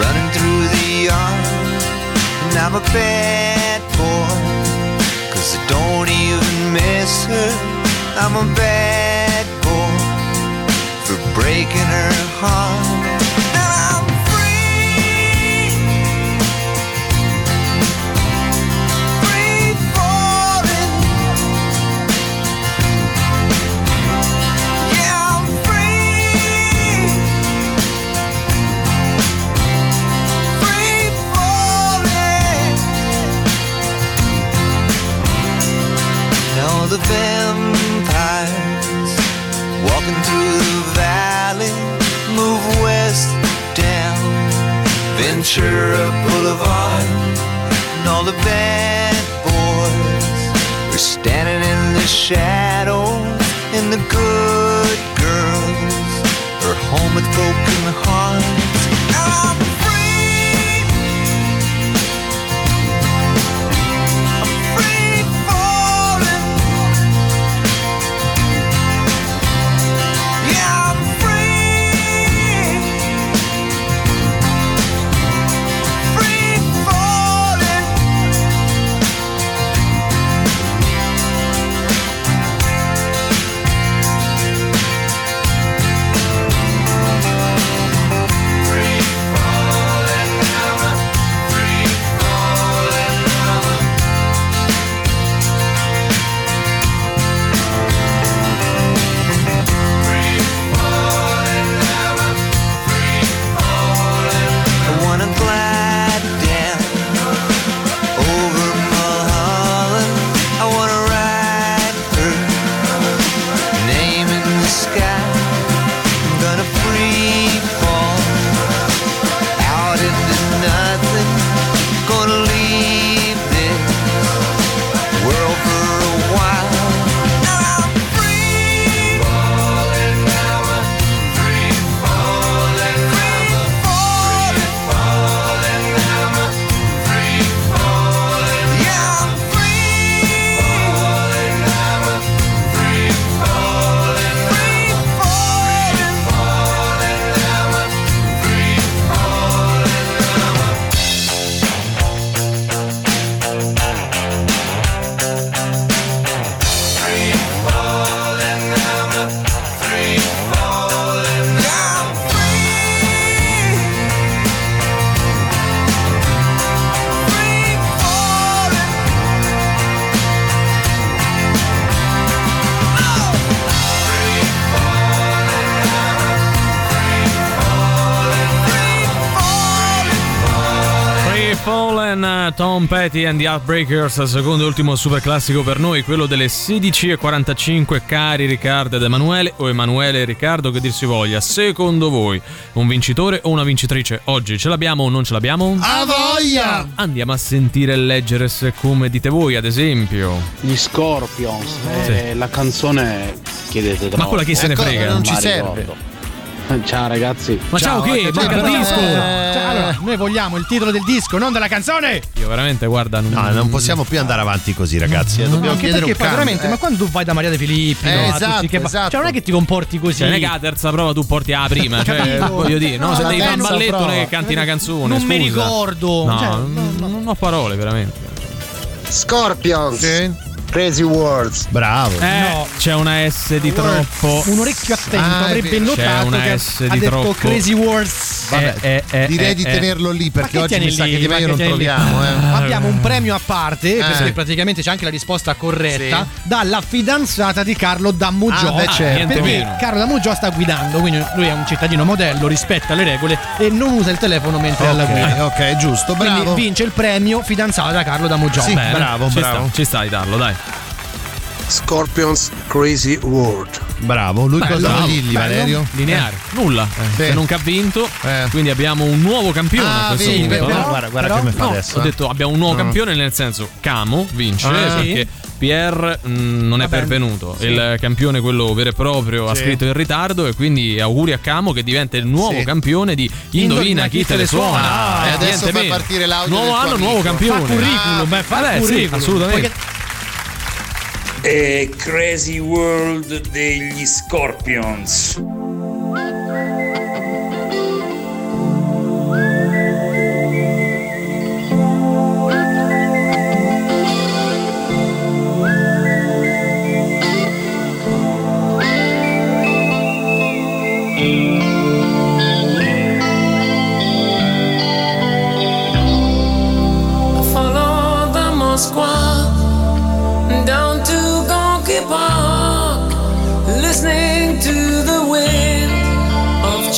running through the yard. And I'm a bad boy, cause I don't even miss her. I'm a bad breaking her heart. And I'm free, free falling. Yeah, I'm free, free falling. The vampires walking through the valley Ventura Boulevard, and all the bad boys are standing in the shadows, and the good girls are home with broken hearts. Petty and the Heartbreakers, secondo e ultimo super classico per noi, quello delle 16.45. Cari Riccardo ed Emanuele, o Emanuele e Riccardo, che dir si voglia, secondo voi un vincitore o una vincitrice oggi ce l'abbiamo o non ce l'abbiamo? A voglia! Andiamo a sentire e leggere se come dite voi, ad esempio. Gli Scorpions, eh, la canzone chiedete troppo. Ma quella chi se ne Ecco, frega? non ci serve. ricordo. Ciao ragazzi. Ma ciao, che? Cioè, Manca il disco! Cioè, allora, noi vogliamo il titolo del disco, non della canzone! Io veramente, guarda, non, No, non possiamo più andare avanti così, ragazzi. eh, Dobbiamo Anche chiedere perché un cambio. veramente, ma quando tu vai da Maria De Filippi, Eh, no, a esatto, che esatto. cioè non è che ti comporti così. Cioè, non è che la terza prova tu porti la prima, cioè, voglio dire, no, No, se devi fare un balletto non è che canti una canzone. Non mi scusa. ricordo. No, Cioè, non, non ho parole, veramente. Scorpions. Crazy Words. Bravo. Eh, c'è una S di troppo. Un orecchio attento Ah, avrebbe notato C'è una che S ha di detto troppo. Crazy Words. Vabbè, Eh, eh, direi eh, di eh. tenerlo lì perché oggi mi tieni sa lì? che di meglio non lì? troviamo. Eh. Abbiamo un premio a parte Eh. perché praticamente c'è anche la risposta corretta dalla fidanzata di Carlo Dammugiò. Ah, beh, certo. niente perché meno. Carlo Dammugiò sta guidando, quindi lui è un cittadino modello, rispetta le regole e non usa il telefono mentre è alla guida. Ok, giusto, Quindi bravo. vince il premio fidanzata da Carlo Dammugiò. Sì, Bene, bravo, ci bravo. Sta, ci sta di darlo, dai. Scorpions Crazy World. Bravo. Lui Bello, cosa bravo, vuol dirgli, bello. Valerio? Lineare, nulla. Sì. Se non che ha vinto, Eh. quindi abbiamo un nuovo campione Ah, a questo vedi, punto. però- guarda, guarda però- che mi fa No, adesso. ho eh. detto abbiamo un nuovo No. campione nel senso Camo vince Ah, perché Pierre mh, non è Vabbè, pervenuto. sì. Il campione, quello vero e proprio, ha Sì. scritto in ritardo e quindi auguri a Camo che diventa il nuovo Sì. campione di Indovina, chi te le suona. Ah, e Eh, adesso fa meno. partire l'audio Nuovo del tuo anno, amico. nuovo campione. Fa curriculum, eh, fa Vabbè, sì, curriculum. assolutamente. Crazy World degli Scorpions.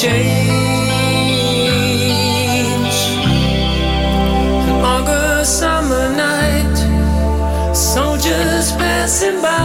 Change. An August summer night, soldiers passing by,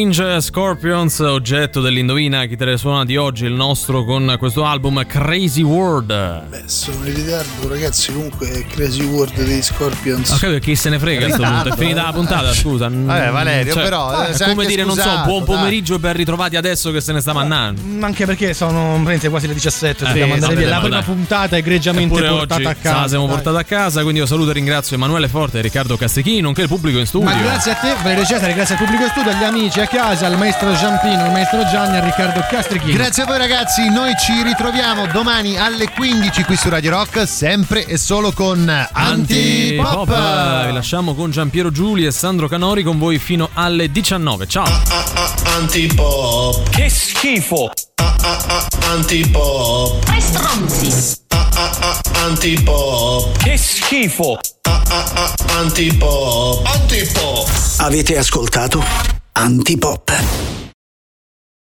Change, Scorpions, oggetto dell'indovina chi te le suona di oggi, il nostro con questo album Crazy World. Beh, sono in ritardo, ragazzi. Comunque, Crazy World dei Scorpions. Ma capito chi se ne frega a punto? È finita la puntata, scusa. Vabbè, Valerio, però, eh, È sei come dire, non so, scusato, buon pomeriggio e ben ritrovati adesso che se ne sta mannando. Ma anche perché sono praticamente quasi le 17, Eh, dobbiamo andare via. La prima dai. puntata egregiamente portata oggi a casa. la siamo dai. portata a casa, quindi io saluto e ringrazio Emanuele Forte e Riccardo Castechini, nonché il pubblico in studio. Ma grazie a te, Valerio Cesare, grazie al pubblico studio, agli amici a casa, al maestro Giampino, al maestro Gianni, a Riccardo Castrichini. Grazie a voi ragazzi, noi ci ritroviamo domani alle 15 qui su Radio Rock, sempre e solo con Antipop. Antipop. Vi lasciamo con Giampiero Giuli e Sandro Canori con voi fino alle 19. Ciao. Antipop. Che schifo! Antipop. Tre stronzi. Antipop. Che schifo! Antipop. Antipop. Avete ascoltato Antipop.